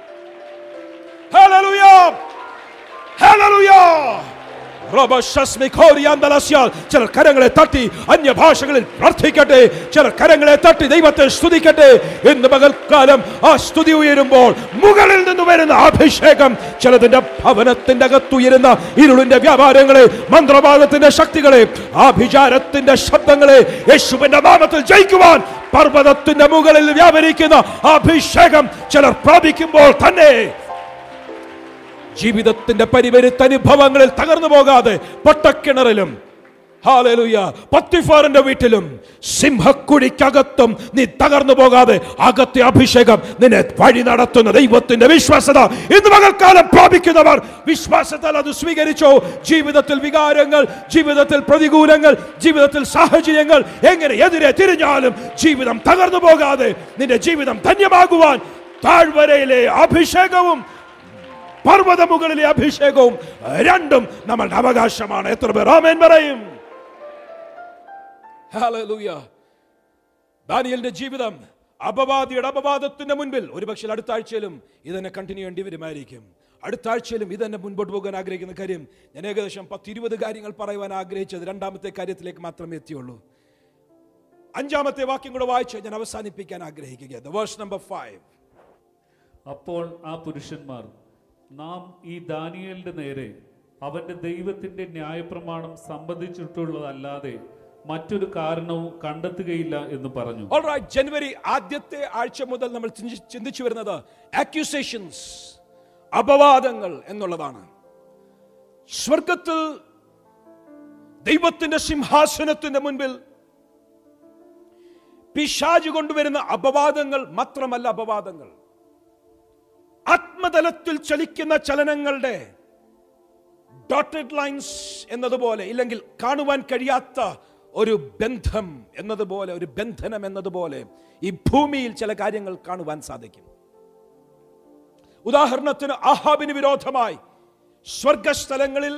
Hallelujah! Hallelujah! ചിലർ കരങ്ങളെ തട്ടി അന്യഭാഷകളിൽ പ്രാർത്ഥിക്കട്ടെ. ചിലർ കരങ്ങളെ തട്ടി ദൈവത്തെ സ്തുതിക്കട്ടെ. ഇന്ന് പകൽക്കാലം ആ സ്തുതി ഉയരുമ്പോൾ മുകളിൽ നിന്ന് വരുന്ന അഭിഷേകം ചിലതിന്റെ ഭവനത്തിന്റെ അകത്തുയരുന്ന ഇരുളിന്റെ വ്യാപാരങ്ങളെ മന്ത്രവാദത്തിന്റെ ശക്തികളെ ആഭിചാരത്തിന്റെ ശബ്ദങ്ങളെ യേശുവിന്റെ നാമത്തിൽ ജയിക്കുവാൻ പർവതത്തിന്റെ മുകളിൽ വ്യാപരിക്കുന്ന അഭിഷേകം ചിലർ പ്രാപിക്കുമ്പോൾ തന്നെ ജീവിതത്തിന്റെ പരിവരുത്ത അനുഭവങ്ങളിൽ തകർന്നു പോകാതെ പൊട്ടക്കിണറിലും ഹാലലുയ പത്തിഫാറിന്റെ വീട്ടിലും സിംഹക്കുഴിക്കകത്തും നീ തകർന്നു പോകാതെ അകത്തെ അഭിഷേകം നിന്നെ വഴി നടത്തുന്ന ദൈവത്തിന്റെ വിശ്വാസത ഇന്ന് മകൾക്കാലം പ്രാപിക്കുന്നവർ വിശ്വാസത്താൽ അത് സ്വീകരിച്ചോ? ജീവിതത്തിൽ വികാരങ്ങൾ ജീവിതത്തിൽ പ്രതികൂലങ്ങൾ ജീവിതത്തിൽ സാഹചര്യങ്ങൾ എങ്ങനെ എതിരെ തിരിഞ്ഞാലും ജീവിതം തകർന്നു പോകാതെ നിന്റെ ജീവിതം ധന്യമാകുവാൻ താഴ്വരയിലെ അഭിഷേകവും പർവത മുകളിലെ അഭിഷേകവും രണ്ടും നമ്മളുടെ അവകാശമാണ്. എത്ര പേർ ആമേൻ പറയും. Hallelujah. ദാനിയലിന്റെ ജീവിതം അപവാദിയുടെ അപവാദത്തിന്റെ മുൻപിൽ. ഒരുപക്ഷെ അടുത്ത ആഴ്ചയിലും ഇതെന്നെ കണ്ടിന്യൂ ചെയ്യേണ്ടി വരുമായിരിക്കും. അടുത്ത ആഴ്ചയിലും ഇതെന്നെ മുൻപോട്ട് പോകാൻ ആഗ്രഹിക്കുന്ന കാര്യം ഞാൻ ഏകദേശം പത്തിരുപത് കാര്യങ്ങൾ പറയുവാൻ ആഗ്രഹിച്ചത് രണ്ടാമത്തെ കാര്യത്തിലേക്ക് മാത്രമേ എത്തിയുള്ളൂ. അഞ്ചാമത്തെ വാക്യം കൂടെ വായിച്ച് ഞാൻ അവസാനിപ്പിക്കാൻ ആഗ്രഹിക്കുക വേഴ്സ് നമ്പർ ഫൈവ് അപ്പോൾ ആ പുരുഷന്മാർ നാം ഈ ദാനിയേലിന്റെ നേരെ അവന്റെ ദൈവത്തിന്റെ ന്യായപ്രമാണം സംബന്ധിച്ചിട്ടുള്ളതല്ലാതെ മറ്റൊരു കാരണവും കണ്ടെത്തുകയില്ല എന്ന് പറഞ്ഞു. ജനുവരി ആദ്യത്തെ ആഴ്ച മുതൽ നമ്മൾ ചിന്തിച്ചു വരുന്നത് അക്യൂസേഷൻസ് അപവാദങ്ങൾ എന്നുള്ളതാണ്. സ്വർഗത്തിൽ ദൈവത്തിന്റെ സിംഹാസനത്തിന്റെ മുൻപിൽ പിശാജ് കൊണ്ടുവരുന്ന അപവാദങ്ങൾ മാത്രമല്ല അപവാദങ്ങൾ. ആത്മതലത്തിൽ ചലിക്കുന്ന ചലനങ്ങളുടെ ഡോട്ടഡ് ലൈൻസ് എന്നതുപോലെ ഇല്ലെങ്കിൽ കാണുവാൻ കഴിയാത്ത ഒരു ബന്ധം എന്നതുപോലെ ഒരു ബന്ധനം എന്നതുപോലെ ഈ ഭൂമിയിൽ ചില കാര്യങ്ങൾ കാണുവാൻ സാധിക്കും. ഉദാഹരണത്തിന് ആഹാബിന് വിരോധമായി സ്വർഗസ്ഥലങ്ങളിൽ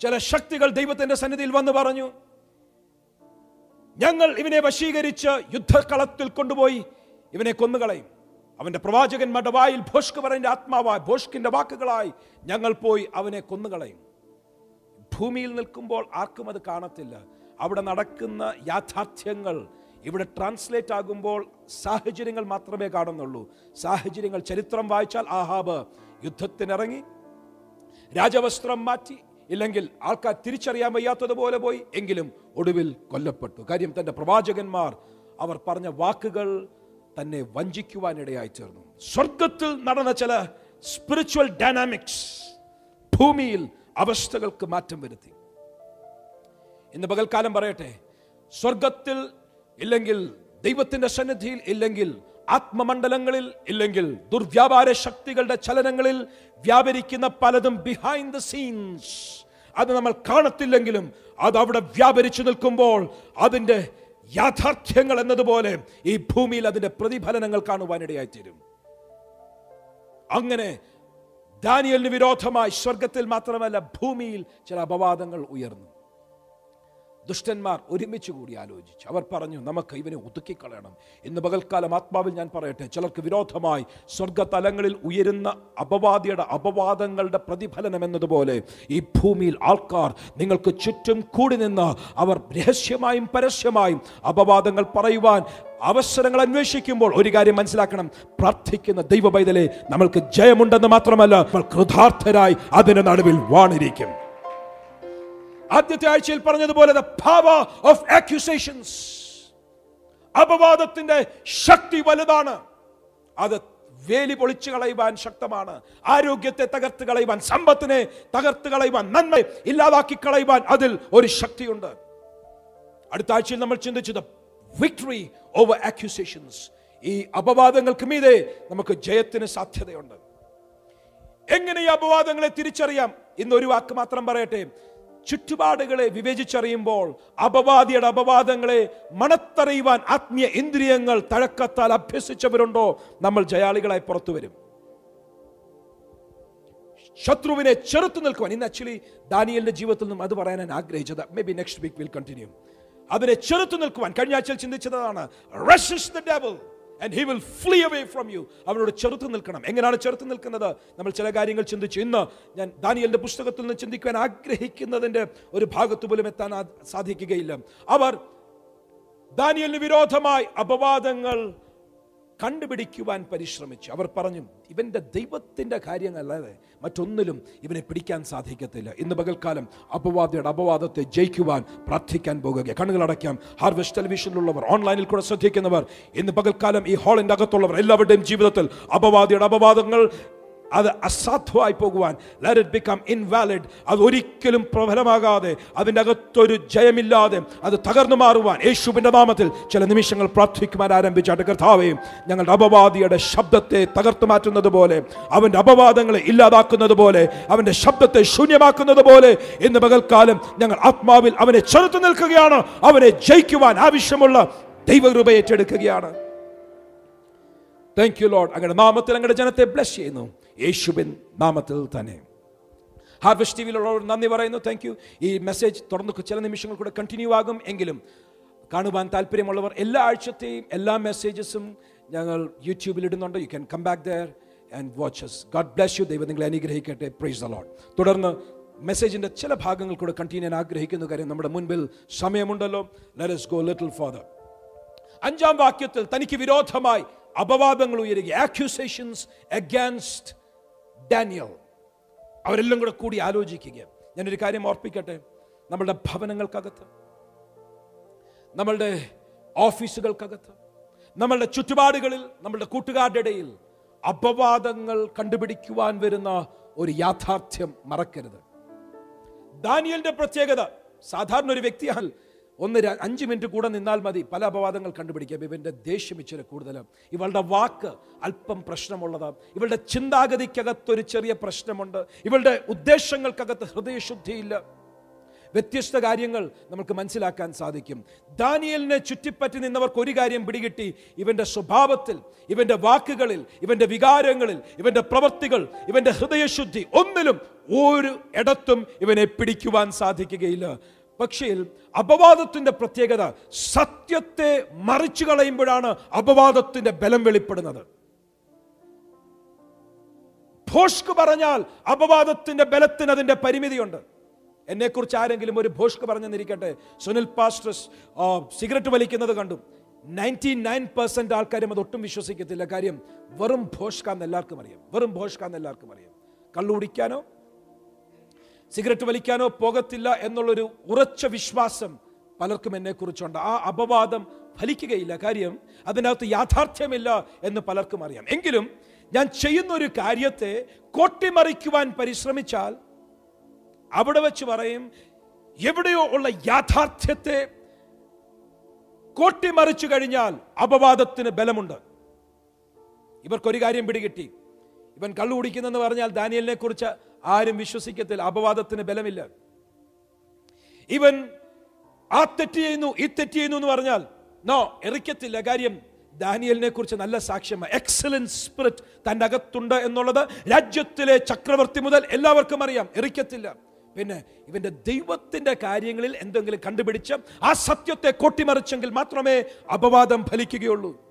ചില ശക്തികൾ ദൈവത്തിന്റെ സന്നിധിയിൽ വന്ന് പറഞ്ഞു ഞങ്ങൾ ഇവനെ വശീകരിച്ച് യുദ്ധക്കളത്തിൽ കൊണ്ടുപോയി ഇവനെ കൊന്നുകളയും. അവന്റെ പ്രവാചകന്മാരുടെ വായിൽ ഭോഷ്ക് പറഞ്ഞ ആത്മാവായി ഭോഷ്കിന്റെ വാക്കുകളായി ഞങ്ങൾ പോയി അവനെ കൊന്നുകളയും. ഭൂമിയിൽ നിൽക്കുമ്പോൾ ആർക്കും അത് കാണത്തില്ല. അവിടെ നടക്കുന്ന യാഥാർത്ഥ്യങ്ങൾ ഇവിടെ ട്രാൻസ്ലേറ്റ് ആകുമ്പോൾ സാഹചര്യങ്ങൾ മാത്രമേ കാണുന്നുള്ളൂ. സാഹചര്യങ്ങൾ ചരിത്രം വായിച്ചാൽ ആഹാബ് യുദ്ധത്തിനിറങ്ങി രാജവസ്ത്രം മാറ്റി ഇല്ലെങ്കിൽ ആൾക്കാർ തിരിച്ചറിയാൻ വയ്യാത്തതുപോലെ പോയി എങ്കിലും ഒടുവിൽ കൊല്ലപ്പെട്ടു. കാര്യം തന്റെ പ്രവാചകന്മാർ അവർ പറഞ്ഞ വാക്കുകൾ തന്നെ വഞ്ചിക്കുവാനിടയായി തീർന്നു. സ്വർഗത്തിൽ നടന്ന ചില സ്പിരിച്വൽ ഡൈനാമിക്സ് ഭൂമിയിൽ അവസ്ഥകൾക്ക് മാറ്റം വരുത്തി. ഇന്ന് പകൽക്കാലം പറയട്ടെ സ്വർഗത്തിൽ ഇല്ലെങ്കിൽ ദൈവത്തിന്റെ സന്നിധിയിൽ ഇല്ലെങ്കിൽ ആത്മമണ്ഡലങ്ങളിൽ ഇല്ലെങ്കിൽ ദുർവ്യാപാര ശക്തികളുടെ ചലനങ്ങളിൽ വ്യാപരിക്കുന്ന പലതും ബിഹൈൻഡ് ദ സീൻസ് അത് നമ്മൾ കാണത്തില്ലെങ്കിലും അത് അവിടെ വ്യാപരിച്ചു നിൽക്കുമ്പോൾ അതിന്റെ യാഥാർത്ഥ്യങ്ങൾ എന്നതുപോലെ ഈ ഭൂമിയിൽ അതിന്റെ പ്രതിഫലനങ്ങൾ കാണുവാനിടയായി തീരും. അങ്ങനെ ദാനിയലിന് വിരോധമായി സ്വർഗത്തിൽ മാത്രമല്ല ഭൂമിയിൽ ചില അപവാദങ്ങൾ ഉയർന്നു. ദുഷ്ടന്മാർ ഒരുമിച്ച് കൂടി ആലോചിച്ചു അവർ പറഞ്ഞു നമുക്ക് ഇവനെ ഒതുക്കിക്കളയണം. ഇന്ന് പകൽക്കാലം ആത്മാവിൽ ഞാൻ പറയട്ടെ ചിലർക്ക് വിരോധമായി സ്വർഗതലങ്ങളിൽ ഉയരുന്ന അപവാദിയുടെ അപവാദങ്ങളുടെ പ്രതിഫലനം എന്നതുപോലെ ഈ ഭൂമിയിൽ ആൾക്കാർ നിങ്ങൾക്ക് ചുറ്റും കൂടി നിന്ന് അവർ രഹസ്യമായും പരസ്യമായും അപവാദങ്ങൾ പറയുവാൻ അവസരങ്ങൾ അന്വേഷിക്കുമ്പോൾ ഒരു കാര്യം മനസ്സിലാക്കണം. പ്രാർത്ഥിക്കുന്ന ദൈവ പൈതലെ നമ്മൾക്ക് ജയമുണ്ടെന്ന് മാത്രമല്ല നമ്മൾ കൃതാർത്ഥരായി അതിന് നടുവിൽ വാണിരിക്കും. ആദ്യത്തെ ആഴ്ചയിൽ പറഞ്ഞതുപോലെ ദ പവർ ഓഫ് അക്യൂസേഷൻസ് അപവാദത്തിന്റെ ശക്തി വലുതാണ്. അത് വേലി പൊളിച്ചു കളയുവാൻ ശക്തമാണ്. ആരോഗ്യത്തെ തകർത്ത് കളയുവാൻ സമ്പത്തിനെ തകർത്ത് കളയുവാൻ നന്മ ഇല്ലാതാക്കി കളയുവാൻ അതിൽ ഒരു ശക്തിയുണ്ട്. അടുത്ത ആഴ്ചയിൽ നമ്മൾ ചിന്തിച്ചത് വിക്ടറി ഓവർ അക്യൂസേഷൻസ് ഈ അപവാദങ്ങൾക്ക് മീതെ നമുക്ക് ജയത്തിന് സാധ്യതയുണ്ട്. എങ്ങനെ ഈ അപവാദങ്ങളെ തിരിച്ചറിയാം? ഇന്ന് ഒരു വാക്ക് മാത്രം പറയട്ടെ. ചുറ്റുപാടുകളെ വിവേചിച്ചറിയുമ്പോൾ അപവാദിയുടെ അപവാദങ്ങളെ മണത്തറിയുവാൻ ആത്മീയ ഇന്ദ്രിയങ്ങൾ തഴക്കത്താൽ അഭ്യസിച്ചവരുണ്ടോ? നമ്മൾ ജയാളികളായി പുറത്തു വരും. ശത്രുവിനെ ചെറുത്തു നിൽക്കുവാൻ. ഇന്ന് ആക്ച്വലി ദാനിയലിന്റെ ജീവിതത്തിൽ നിന്നും അത് പറയാൻ ഞാൻ ആഗ്രഹിച്ചത്. Maybe next week will continue അതിനെ ചെറുത്തു നിൽക്കുവാൻ. കഴിഞ്ഞ ആഴ്ചയിൽ ചിന്തിച്ചതാണ് resist the devil and he will flee away from you അവനോട് ചെറുത്ത് നിൽക്കണം. എങ്ങനെയാണ് ചെറുത്ത് നിൽക്കുന്നത്? നമ്മൾ ചില കാര്യങ്ങൾ ചിന്തിച്ചു. ഇന്ന് ഞാൻ ദാനിയലിന്റെ പുസ്തകത്തിൽ നിന്ന് ചിന്തിക്കുവാൻ ആഗ്രഹിക്കുന്നതിന്റെ ഒരു ഭാഗത്ത് പോലും എത്താൻ സാധിക്കുകയില്ല. അവർ ദാനിയലിന് വിരോധമായി അപവാദങ്ങൾ കണ്ടുപിടിക്കുവാൻ പരിശ്രമിച്ചു. അവർ പറഞ്ഞു ഇവന്റെ ദൈവത്തിന്റെ കാര്യങ്ങളല്ലാതെ മറ്റൊന്നിലും ഇവനെ പിടിക്കാൻ സാധിക്കത്തില്ല. ഇന്ന് പകൽക്കാലം അപവാദയുടെ അപവാദത്തെ ജയിക്കുവാൻ പ്രാർത്ഥിക്കാൻ പോകുക. കണ്ണുകളടയ്ക്കാം. ഹാർവെസ്റ്റ് ടെലിവിഷനിലുള്ളവർ ഓൺലൈനിൽ കൂടെ ശ്രദ്ധിക്കുന്നവർ ഇന്ന് പകൽക്കാലം ഈ ഹാളിന്റെ അകത്തുള്ളവർ എല്ലാവരുടെയും ജീവിതത്തിൽ അപവാദിയുടെ അപവാദങ്ങൾ അത് അസാധ്യമായി പോകുവാൻ. ലെറ്റ് ഇറ്റ് ബിക്കം ഇൻവാലിഡ് അത് ഒരിക്കലും പ്രബലമാകാതെ അതിന്റെ അകത്തൊരു ജയമില്ലാതെ അത് തകർന്നു മാറുവാൻ യേശുവിന്റെ നാമത്തിൽ ചില നിമിഷങ്ങൾ പ്രാർത്ഥിക്കുവാൻ ആരംഭിച്ചാട്ട് കർത്താവേയും ഞങ്ങളുടെ അപവാദിയുടെ ശബ്ദത്തെ തകർത്തു മാറ്റുന്നത് പോലെ അവന്റെ അപവാദങ്ങളെ ഇല്ലാതാക്കുന്നത് പോലെ അവന്റെ ശബ്ദത്തെ ശൂന്യമാക്കുന്നത് പോലെ ഇന്ന് പകൽക്കാലം ഞങ്ങൾ ആത്മാവിൽ അവനെ ചെറുത്തു നിൽക്കുകയാണ് അവനെ ജയിക്കുവാൻ ആവശ്യമുള്ള ദൈവകൃപ ഏറ്റെടുക്കുകയാണ്. താങ്ക് യു ലോഡ് അങ്ങയുടെ നാമത്തിൽ അങ്ങയുടെ ജനത്തെ ബ്ലസ് ചെയ്യുന്നു. യേശുബിൻ നാമത്തിൽ തന്നെ. ഹാർവെസ്റ്റ് ടി വിയിലുള്ളവർ നന്ദി പറയുന്നു. താങ്ക് യു ഈ മെസ്സേജ് തുടർന്ന് ചില നിമിഷങ്ങൾ കൂടെ കണ്ടിന്യൂ ആകും. എങ്കിലും കാണുവാൻ താല്പര്യമുള്ളവർ എല്ലാ ആഴ്ചത്തെയും എല്ലാ മെസ്സേജസും ഞങ്ങൾ യൂട്യൂബിൽ ഇടുന്നുണ്ട്. You can come back there and watches God bless you ദൈവം നിങ്ങളെ അനുഗ്രഹിക്കട്ടെ. പ്രൈസ് ദ ലോഡ് തുടർന്ന് മെസ്സേജിന്റെ ചില ഭാഗങ്ങൾ കൂടെ കണ്ടിന്യൂ ചെയ്യാൻ ആഗ്രഹിക്കുന്ന കാര്യം നമ്മുടെ മുൻപിൽ സമയമുണ്ടല്ലോ. ലെറ്റ് ഗോ ലിറ്റിൽ ഫാദർ അഞ്ചാം വാക്യത്തിൽ തനിക്ക് വിരോധമായി അപവാദങ്ങൾ ഉയരുക ആക്യൂസേഷൻസ് അഗാൻസ്റ്റ് ഡാനിയൽ അവരെല്ലാം കൂടെ കൂടി ആലോചിക്കുക ഞാനൊരു കാര്യം ഓർപ്പിക്കട്ടെ? നമ്മളുടെ ഭവനങ്ങൾക്കകത്ത് നമ്മളുടെ ഓഫീസുകൾക്കകത്ത് നമ്മളുടെ ചുറ്റുപാടുകളിൽ നമ്മളുടെ കൂട്ടുകാരുടെ ഇടയിൽ അപവാദങ്ങൾ കണ്ടുപിടിക്കുവാൻ വരുന്ന ഒരു യാഥാർത്ഥ്യം മറക്കരുത്. ദാനിയലിന്റെ പ്രത്യേകത സാധാരണ ഒരു വ്യക്തിയാൽ ഒന്ന് അഞ്ച് മിനിറ്റ് കൂടെ നിന്നാൽ മതി. പല അപവാദങ്ങൾ കണ്ടുപിടിക്കാം. ഇവന്റെ ദേഷ്യം ഇച്ചിരി കൂടുതൽ ഇവളുടെ വാക്ക് അല്പം പ്രശ്നമുള്ളതാണ് ഇവളുടെ ചിന്താഗതിക്കകത്തൊരു ചെറിയ പ്രശ്നമുണ്ട്. ഇവളുടെ ഉദ്ദേശങ്ങൾക്കകത്ത് ഹൃദയശുദ്ധിയില്ല. വ്യത്യസ്ത കാര്യങ്ങൾ നമുക്ക് മനസ്സിലാക്കാൻ സാധിക്കും. ദാനിയലിനെ ചുറ്റിപ്പറ്റി നിന്നവർക്ക് ഒരു കാര്യം പിടികിട്ടി. ഇവന്റെ സ്വഭാവത്തിൽ ഇവന്റെ വാക്കുകളിൽ ഇവന്റെ വികാരങ്ങളിൽ ഇവന്റെ പ്രവൃത്തികൾ ഇവന്റെ ഹൃദയശുദ്ധി ഒന്നിലും ഒരു ഇടത്തും ഇവനെ പിടിക്കുവാൻ സാധിക്കുകയില്ല. പക്ഷേ അപവാദത്തിന്റെ പ്രത്യേകത സത്യത്തെ മറിച്ചു കളയുമ്പോഴാണ് അപവാദത്തിന്റെ ബലം വെളിപ്പെടുന്നത്. ഭോഷ്ക് പറഞ്ഞാൽ അപവാദത്തിന്റെ ബലത്തിന് അതിന്റെ പരിമിതിയുണ്ട്. എന്നെക്കുറിച്ച് ആരെങ്കിലും ഒരു ഭോഷ്ക് പറഞ്ഞെന്നിരിക്കട്ടെ? സുനിൽ പാസ്റ്റസ് സിഗരറ്റ് വലിക്കുന്നത് കണ്ടു. നയന്റി നയൻ പെർസെന്റ് ആൾക്കാരും അത് ഒട്ടും വിശ്വസിക്കത്തില്ല. കാര്യം വെറും ഭോഷ്കാന്ന് എല്ലാവർക്കും അറിയാം. വെറും ഭോഷ്കാന്ന് എല്ലാവർക്കും അറിയാം. കള്ളു കുടിക്കാനോ സിഗരറ്റ് വലിക്കാനോ പോകത്തില്ല എന്നുള്ളൊരു ഉറച്ച വിശ്വാസം പലർക്കും എന്നെക്കുറിച്ചുണ്ട്. ആ അപവാദം ഫലിക്കുകയില്ല. കാര്യം അതിനകത്ത് യാഥാർത്ഥ്യമില്ല എന്ന് പലർക്കും അറിയാം. എങ്കിലും ഞാൻ ചെയ്യുന്ന ഒരു കാര്യത്തെ കോട്ടിമറിക്കുവാൻ പരിശ്രമിച്ചാൽ അവിടെ വെച്ച് പറയും എവിടെയോ ഉള്ള യാഥാർത്ഥ്യത്തെ കോട്ടിമറിച്ചു കഴിഞ്ഞാൽ അപവാദത്തിന് ബലമുണ്ട്. ഇവർക്കൊരു കാര്യം പിടികിട്ടി. ഇവൻ കള്ളു കുടിക്കുന്നെന്ന് പറഞ്ഞാൽ ദാനിയലിനെ കുറിച്ച് ആരും വിശ്വസിക്കത്തില്ല. അപവാദത്തിന് ബലമില്ല. ഇവൻ ആ തെറ്റ് ചെയ്യുന്നു ഈ തെറ്റ് ചെയ്യുന്നു എന്ന് പറഞ്ഞാൽ നോ എറിക്കത്തില്ല. കാര്യം ദാനിയലിനെ കുറിച്ച് നല്ല സാക്ഷ്യമാണ് എക്സലൻസ് സ്പിരിറ്റ് തന്റെ അകത്തുണ്ട് എന്നുള്ളത് രാജ്യത്തിലെ ചക്രവർത്തി മുതൽ എല്ലാവർക്കും അറിയാം. എറിക്കത്തില്ല. പിന്നെ ഇവന്റെ ദൈവത്തിന്റെ കാര്യങ്ങളിൽ എന്തെങ്കിലും കണ്ടുപിടിച്ച് ആ സത്യത്തെ കൊട്ടിമറിച്ചെങ്കിൽ മാത്രമേ അപവാദം ഫലിക്കുകയുള്ളൂ.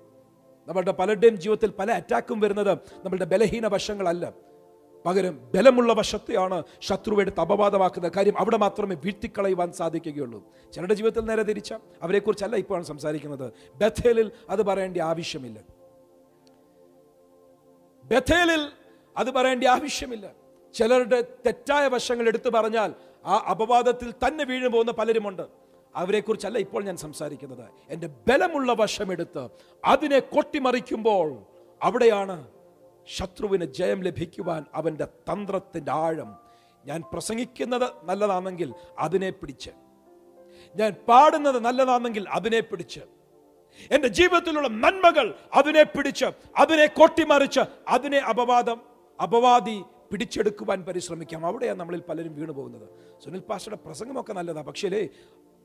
നമ്മളുടെ പലരുടെയും ജീവിതത്തിൽ പല അറ്റാക്കും വരുന്നത് നമ്മളുടെ ബലഹീന വശങ്ങളല്ല പകരം ബലമുള്ള വശത്തെയാണ് ശത്രുവയുടെ അപവാദമാക്കുന്ന കാര്യം അവിടെ മാത്രമേ വീഴ്ത്തിക്കളയുവാൻ സാധിക്കുകയുള്ളൂ. ചിലരുടെ ജീവിതത്തിൽ നേരെ തിരിച്ച അവരെക്കുറിച്ചല്ല ഇപ്പോഴാണ് സംസാരിക്കുന്നത്. ബഥേലിൽ അത് പറയേണ്ട ആവശ്യമില്ല. ബഥേലിൽ അത് പറയേണ്ട ആവശ്യമില്ല. ചിലരുടെ തെറ്റായ വശങ്ങൾ എടുത്തു പറഞ്ഞാൽ ആ അപവാദത്തിൽ തന്നെ വീഴു പോകുന്ന പലരുമുണ്ട്. അവരെക്കുറിച്ചല്ല ഇപ്പോൾ ഞാൻ സംസാരിക്കുന്നത്. എന്റെ ബലമുള്ള വശമെടുത്ത് അതിനെ കൊട്ടിമറിക്കുമ്പോൾ അവിടെയാണ് ശത്രുവിന് ജയം ലഭിക്കുവാൻ അവന്റെ തന്ത്രത്തിന്റെ ആഴം ഞാൻ പ്രസംഗിക്കുന്നത് നല്ലതാണെങ്കിൽ അതിനെ പിടിച്ച്. ഞാൻ പാടുന്നത് നല്ലതാണെങ്കിൽ അതിനെ പിടിച്ച്. എന്റെ ജീവിതത്തിലുള്ള നന്മകൾ അതിനെ പിടിച്ച് അതിനെ കൊട്ടിമറിച്ച് അതിനെ അപവാദം അപവാദി പിടിച്ചെടുക്കുവാൻ പരിശ്രമിക്കാം. അവിടെയാണ് നമ്മളിൽ പലരും വീണു പോകുന്നത് സുനിൽ പാസ്റ്ററുടെ പ്രസംഗമൊക്കെ നല്ലതാണ് പക്ഷേ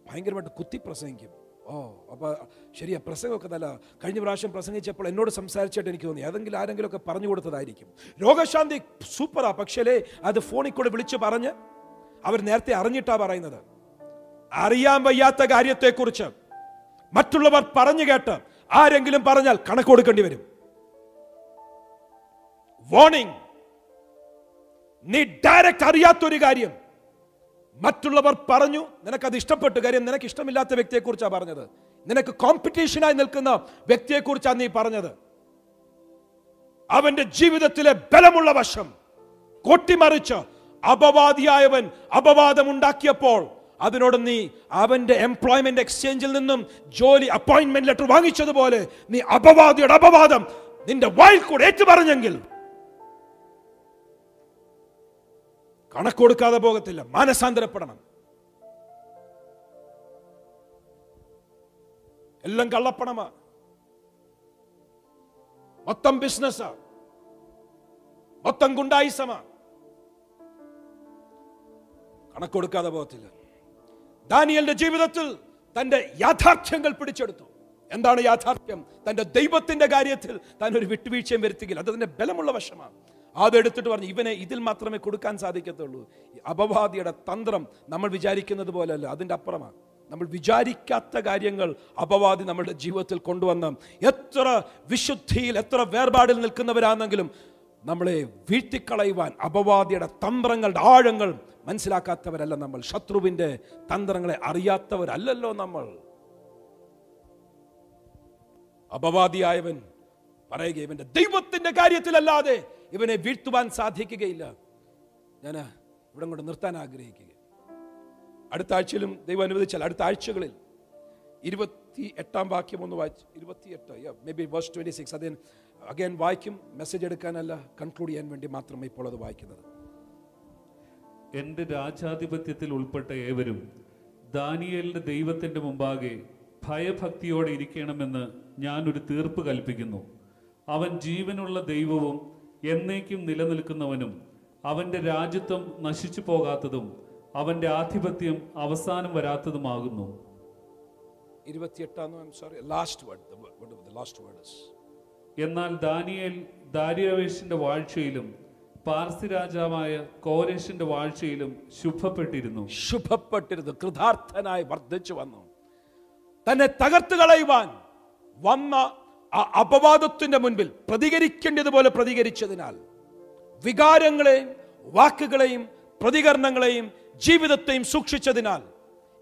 ഭയങ്കരമായിട്ട് കുത്തി പ്രസംഗിക്കും ഓ അപ്പോൾ ശരിയാ പ്രസംഗമൊക്കെ നല്ല കഴിഞ്ഞ പ്രാവശ്യം പ്രസംഗിച്ചപ്പോൾ എന്നോട് സംസാരിച്ചിട്ട് എനിക്ക് തോന്നി. ഏതെങ്കിലും ആരെങ്കിലും ഒക്കെ പറഞ്ഞു കൊടുത്തതായിരിക്കും. രോഗശാന്തി സൂപ്പറാ പക്ഷേ അത് ഫോണിൽ കൂടെ വിളിച്ച് പറഞ്ഞ് അവർ നേരത്തെ അറിഞ്ഞിട്ടാ പറയുന്നത്. അറിയാൻ വയ്യാത്ത കാര്യത്തെക്കുറിച്ച് മറ്റുള്ളവർ പറഞ്ഞു കേട്ട് ആരെങ്കിലും പറഞ്ഞാൽ കണക്ക് കൊടുക്കേണ്ടി വരും. വാണിംഗ് നീ ഡയറക്റ്റ് അറിയാത്തൊരു കാര്യം. മറ്റുള്ളവർ പറഞ്ഞു നിനക്കത് ഇഷ്ടപ്പെട്ടു. കാര്യം നിനക്ക് ഇഷ്ടമില്ലാത്ത വ്യക്തിയെക്കുറിച്ചാണ് പറഞ്ഞത്. നിനക്ക് കോമ്പറ്റീഷനായി നിൽക്കുന്ന വ്യക്തിയെക്കുറിച്ചാണ് നീ പറഞ്ഞത്. അവന്റെ ജീവിതത്തിലെ ബലമുള്ള വശം കൊട്ടിമറിച്ച് അപവാദിയായവൻ അപവാദമുണ്ടാക്കിയപ്പോൾ അതിനോട് നീ അവന്റെ എംപ്ലോയ്മെന്റ് എക്സ്ചേഞ്ചിൽ നിന്നും ജോലി അപ്പോയിന്റ്മെന്റ് ലെറ്റർ വാങ്ങിച്ചതുപോലെ നീ അപവാദിയുടെ അപവാദം നിന്റെ വായിൽ കൂടെ ഏറ്റുപറഞ്ഞെങ്കിൽ കണക്ക് കൊടുക്കാതെ പോകത്തില്ല. മാനസാന്തരപ്പെടണം. എല്ലാം കള്ളപ്പണമാ. മൊത്തം ബിസിനസ്സാ. മൊത്തം ഗുണ്ടായിസമാ. കണക്ക് കൊടുക്കാതെ പോകത്തില്ല. ദാനിയലിന്റെ ജീവിതത്തിൽ തന്റെ യാഥാർത്ഥ്യങ്ങൾ പിടിച്ചെടുത്തു. എന്താണ് യാഥാർത്ഥ്യം? തന്റെ ദൈവത്തിന്റെ കാര്യത്തിൽ താൻ ഒരു വിട്ടുവീഴ്ചയും വരുത്തിയില്ല അത് അതിന്റെ ബലമുള്ള വശമാണ് അതെടുത്തിട്ട് പറഞ്ഞു ഇവനെ ഇതിൽ മാത്രമേ കൊടുക്കാൻ സാധിക്കത്തുള്ളൂ. അപവാദിയുടെ തന്ത്രം നമ്മൾ വിചാരിക്കുന്നത് പോലെയല്ല അതിന്റെ അപ്പുറമാണ്. നമ്മൾ വിചാരിക്കാത്ത കാര്യങ്ങൾ അപവാദി നമ്മുടെ ജീവിതത്തിൽ കൊണ്ടുവന്ന് എത്ര വിശുദ്ധിയിൽ എത്ര വേർപാടിൽ നിൽക്കുന്നവരാണെങ്കിലും നമ്മളെ വീഴ്ത്തിക്കളയുവാൻ അപവാദിയുടെ തന്ത്രങ്ങളുടെ ആഴങ്ങൾ മനസ്സിലാക്കാത്തവരല്ല നമ്മൾ. ശത്രുവിന്റെ തന്ത്രങ്ങളെ അറിയാത്തവരല്ലല്ലോ നമ്മൾ. അപവാദിയായവൻ പറയുക ഇവന്റെ ദൈവത്തിന്റെ കാര്യത്തിലല്ലാതെ ഇവനെ വീഴ്ത്തുവാൻ സാധിക്കുകയില്ല. ഞാൻ ഇവിടെ കൊണ്ട് നിർത്താൻ ആഗ്രഹിക്കുക അടുത്ത ആഴ്ചയിലും ദൈവം അനുവദിച്ചാൽ അടുത്ത ആഴ്ചകളിൽ ഇരുപത്തി എട്ടാം വാക്യം ഒന്ന് വായിച്ചു ഇരുപത്തി എട്ട് maybe verse twenty six അതിന് അഗൈൻ വായിക്കും മെസ്സേജ് എടുക്കാനല്ല കൺക്ലൂഡ് ചെയ്യാൻ വേണ്ടി മാത്രമേ ഇപ്പോൾ അത് വായിക്കുന്നത്. എന്റെ രാജാധിപത്യത്തിൽ ഉൾപ്പെട്ട ഏവരും ദാനിയലിന്റെ ദൈവത്തിന്റെ മുമ്പാകെ ഭയഭക്തിയോടെ ഇരിക്കണമെന്ന് ഞാനൊരു തീർപ്പ് കൽപ്പിക്കുന്നു. അവൻ ജീവനുള്ള ദൈവവും എന്നേക്കും നിലനിൽക്കുന്നവനും അവന്റെ രാജ്യത്വം നശിച്ചു പോകാത്തതും അവന്റെ ആധിപത്യം അവസാനം വരാത്തതുമാകുന്നു. എന്നാൽ ദാനിയേൽ ദാരിയവേഷിന്റെ വാഴ്ചയിലും പാർസി രാജാവായ കോരേഷിന്റെ വാഴ്ചയിലും ശുഭപ്പെട്ടിരുന്നു. ശുഭപ്പെട്ടിരുന്നു കൃതാർത്ഥനായി വർദ്ധിച്ചു വന്നു. തന്നെ തകർത്ത് കളയുവാൻ വന്ന ആ അപവാദത്തിന്റെ മുൻപിൽ പ്രതികരിക്കേണ്ടതുപോലെ പ്രതികരിച്ചതിനാൽ വികാരങ്ങളെയും വാക്കുകളെയും പ്രതികരണങ്ങളെയും ജീവിതത്തെയും സൂക്ഷിച്ചതിനാൽ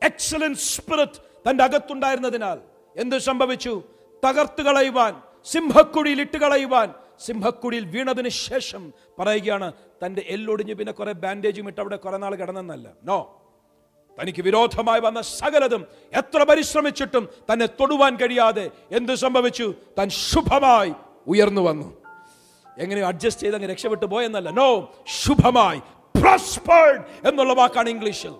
എക്സലൻസ് സ്പിരിറ്റ് തന്റെ അകത്തുണ്ടായിരുന്നതിനാൽ എന്ത് സംഭവിച്ചു? തകർത്ത് കളയുവാൻ സിംഹക്കുഴിയിൽ ഇട്ട് കളയുവാൻ സിംഹക്കുഴിയിൽ വീണതിന് ശേഷം പറയുകയാണ് തന്റെ എല്ലൊടിഞ്ഞ് പിന്നെ കുറെ ബാൻഡേജും ഇട്ട് അവിടെ കുറെ നാൾ കിടന്നെന്നല്ല നോ തനിക്ക് വിരോധമായി വന്ന സകലതും എത്ര പരിശ്രമിച്ചിട്ടും തന്നെ തൊടുവാൻ കഴിയാതെ എന്ത് സംഭവിച്ചു? തൻ ശുഭമായി ഉയർന്നു വന്നു. എങ്ങനെ അഡ്ജസ്റ്റ് ചെയ്ത് അങ്ങ് രക്ഷപ്പെട്ടു പോയെന്നല്ല. നോ ശുഭമായി. എന്നുള്ള വാക്കാണ് ഇംഗ്ലീഷിൽ.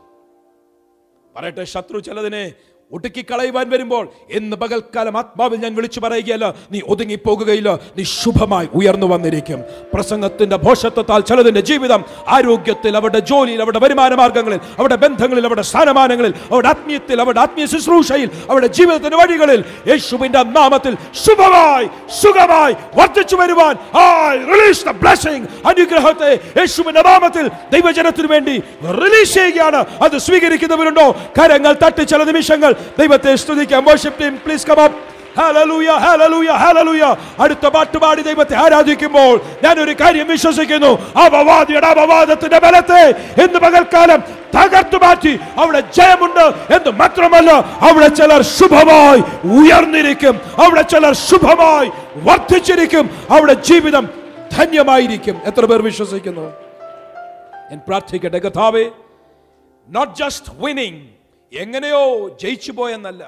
പറയട്ടെ ശത്രു ചിലതിനെ ഒടുക്കിക്കളയുവാൻ വരുമ്പോൾ എന്ന് പകൽക്കാലം ആത്മാവിൽ ഞാൻ വിളിച്ചു പറയുകയല്ല നീ ഒതുങ്ങി പോകുകയില്ല നീ ശുഭമായി ഉയർന്നു വന്നിരിക്കും. പ്രസംഗത്തിന്റെ ഭോഷത്വത്താൽ ചിലതിന്റെ ജീവിതം ആരോഗ്യത്തിൽ അവരുടെ ജോലിയിൽ അവരുടെ വരുമാന മാർഗങ്ങളിൽ അവരുടെ ബന്ധങ്ങളിൽ അവരുടെ സ്ഥാനമാനങ്ങളിൽ അവരുടെ ആത്മീയത്തിൽ അവരുടെ ആത്മീയ ശുശ്രൂഷയിൽ അവരുടെ ജീവിതത്തിന്റെ വഴികളിൽ യേശുവിന്റെ നാമത്തിൽ ശുഭമായി സുഖമായി വർദ്ധിച്ചു വരുവാൻ റിലീസ് ദ ബ്ലെസ്സിംഗ് അനുഗ്രഹത്തെ യേശുവിന്റെ നാമത്തിൽ ദൈവജനത്തിനു വേണ്ടി റിലീസ് ചെയ്യുകയാണ്. അത് സ്വീകരിക്കുന്നവരുണ്ടോ? കരങ്ങൾ തട്ടി ചില നിമിഷങ്ങൾ ദൈവത്തെ സ്തുതിക്കാം worship team please come up hallelujah hallelujah hallelujah അടുത്ത പാട്ടുപാടി ദൈവത്തെ ആരാധിക്കുമ്പോൾ ഞാൻ ഒരു കാര്യം വിശ്വസിക്കുന്നു. അപവാദിയുടെ അപവാദത്തിന്റെ ബലത്തെ എന്ന് പകൽക്കാലം തകർത്തു മാറ്റി. അവിടെ ജയമുണ്ട് എന്ന് മാത്രമല്ല അവിടെ ചിലർ ശുഭമായി ഉയർന്നിരിക്കും. അവിടെ ചിലർ ശുഭമായി വർദ്ധിച്ചിരിക്കും. അവിടെ ജീവിതം ധന്യമായിരിക്കും. എത്ര പേർ വിശ്വസിക്കുന്നു? ഞാൻ പ്രാർത്ഥിക്കട്ടെ കഥാവേ നോട്ട് ജസ്റ്റ് വിന്നിങ് എങ്ങനെയോ ജയിച്ചു പോയെന്നല്ല.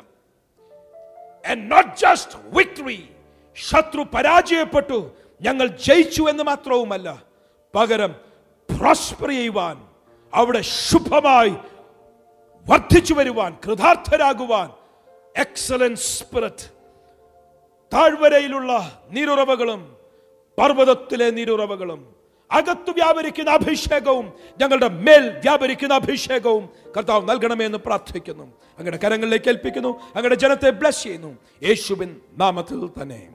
ആൻഡ് ജസ്റ്റ് വിക്ടറി ശത്രു പരാജയപ്പെട്ടു ഞങ്ങൾ ജയിച്ചു എന്ന് മാത്രവുമല്ല പകരം പ്രോസ്പർ ചെയ്യുവാൻ അവിടെ ശുഭമായി വർദ്ധിച്ചു വരുവാൻ കൃതാർത്ഥരാകുവാൻ എക്സലൻസ് സ്പിരിറ്റ് താഴ്വരയിലുള്ള നീരുറവകളും പർവതത്തിലെ നീരുറവകളും അകത്തു വ്യാപരിക്കുന്ന അഭിഷേകവും ഞങ്ങളുടെ മേൽ വ്യാപരിക്കുന്ന അഭിഷേകവും കർത്താവ് നൽകണമേ എന്ന് പ്രാർത്ഥിക്കുന്നു. അങ്ങയുടെ കരങ്ങളിലേക്ക് ഏൽപ്പിക്കുന്നു. അങ്ങയുടെ ജനത്തെ ബ്ലസ് ചെയ്യുന്നു. യേശുവിൻ നാമത്തിൽ തന്നെ.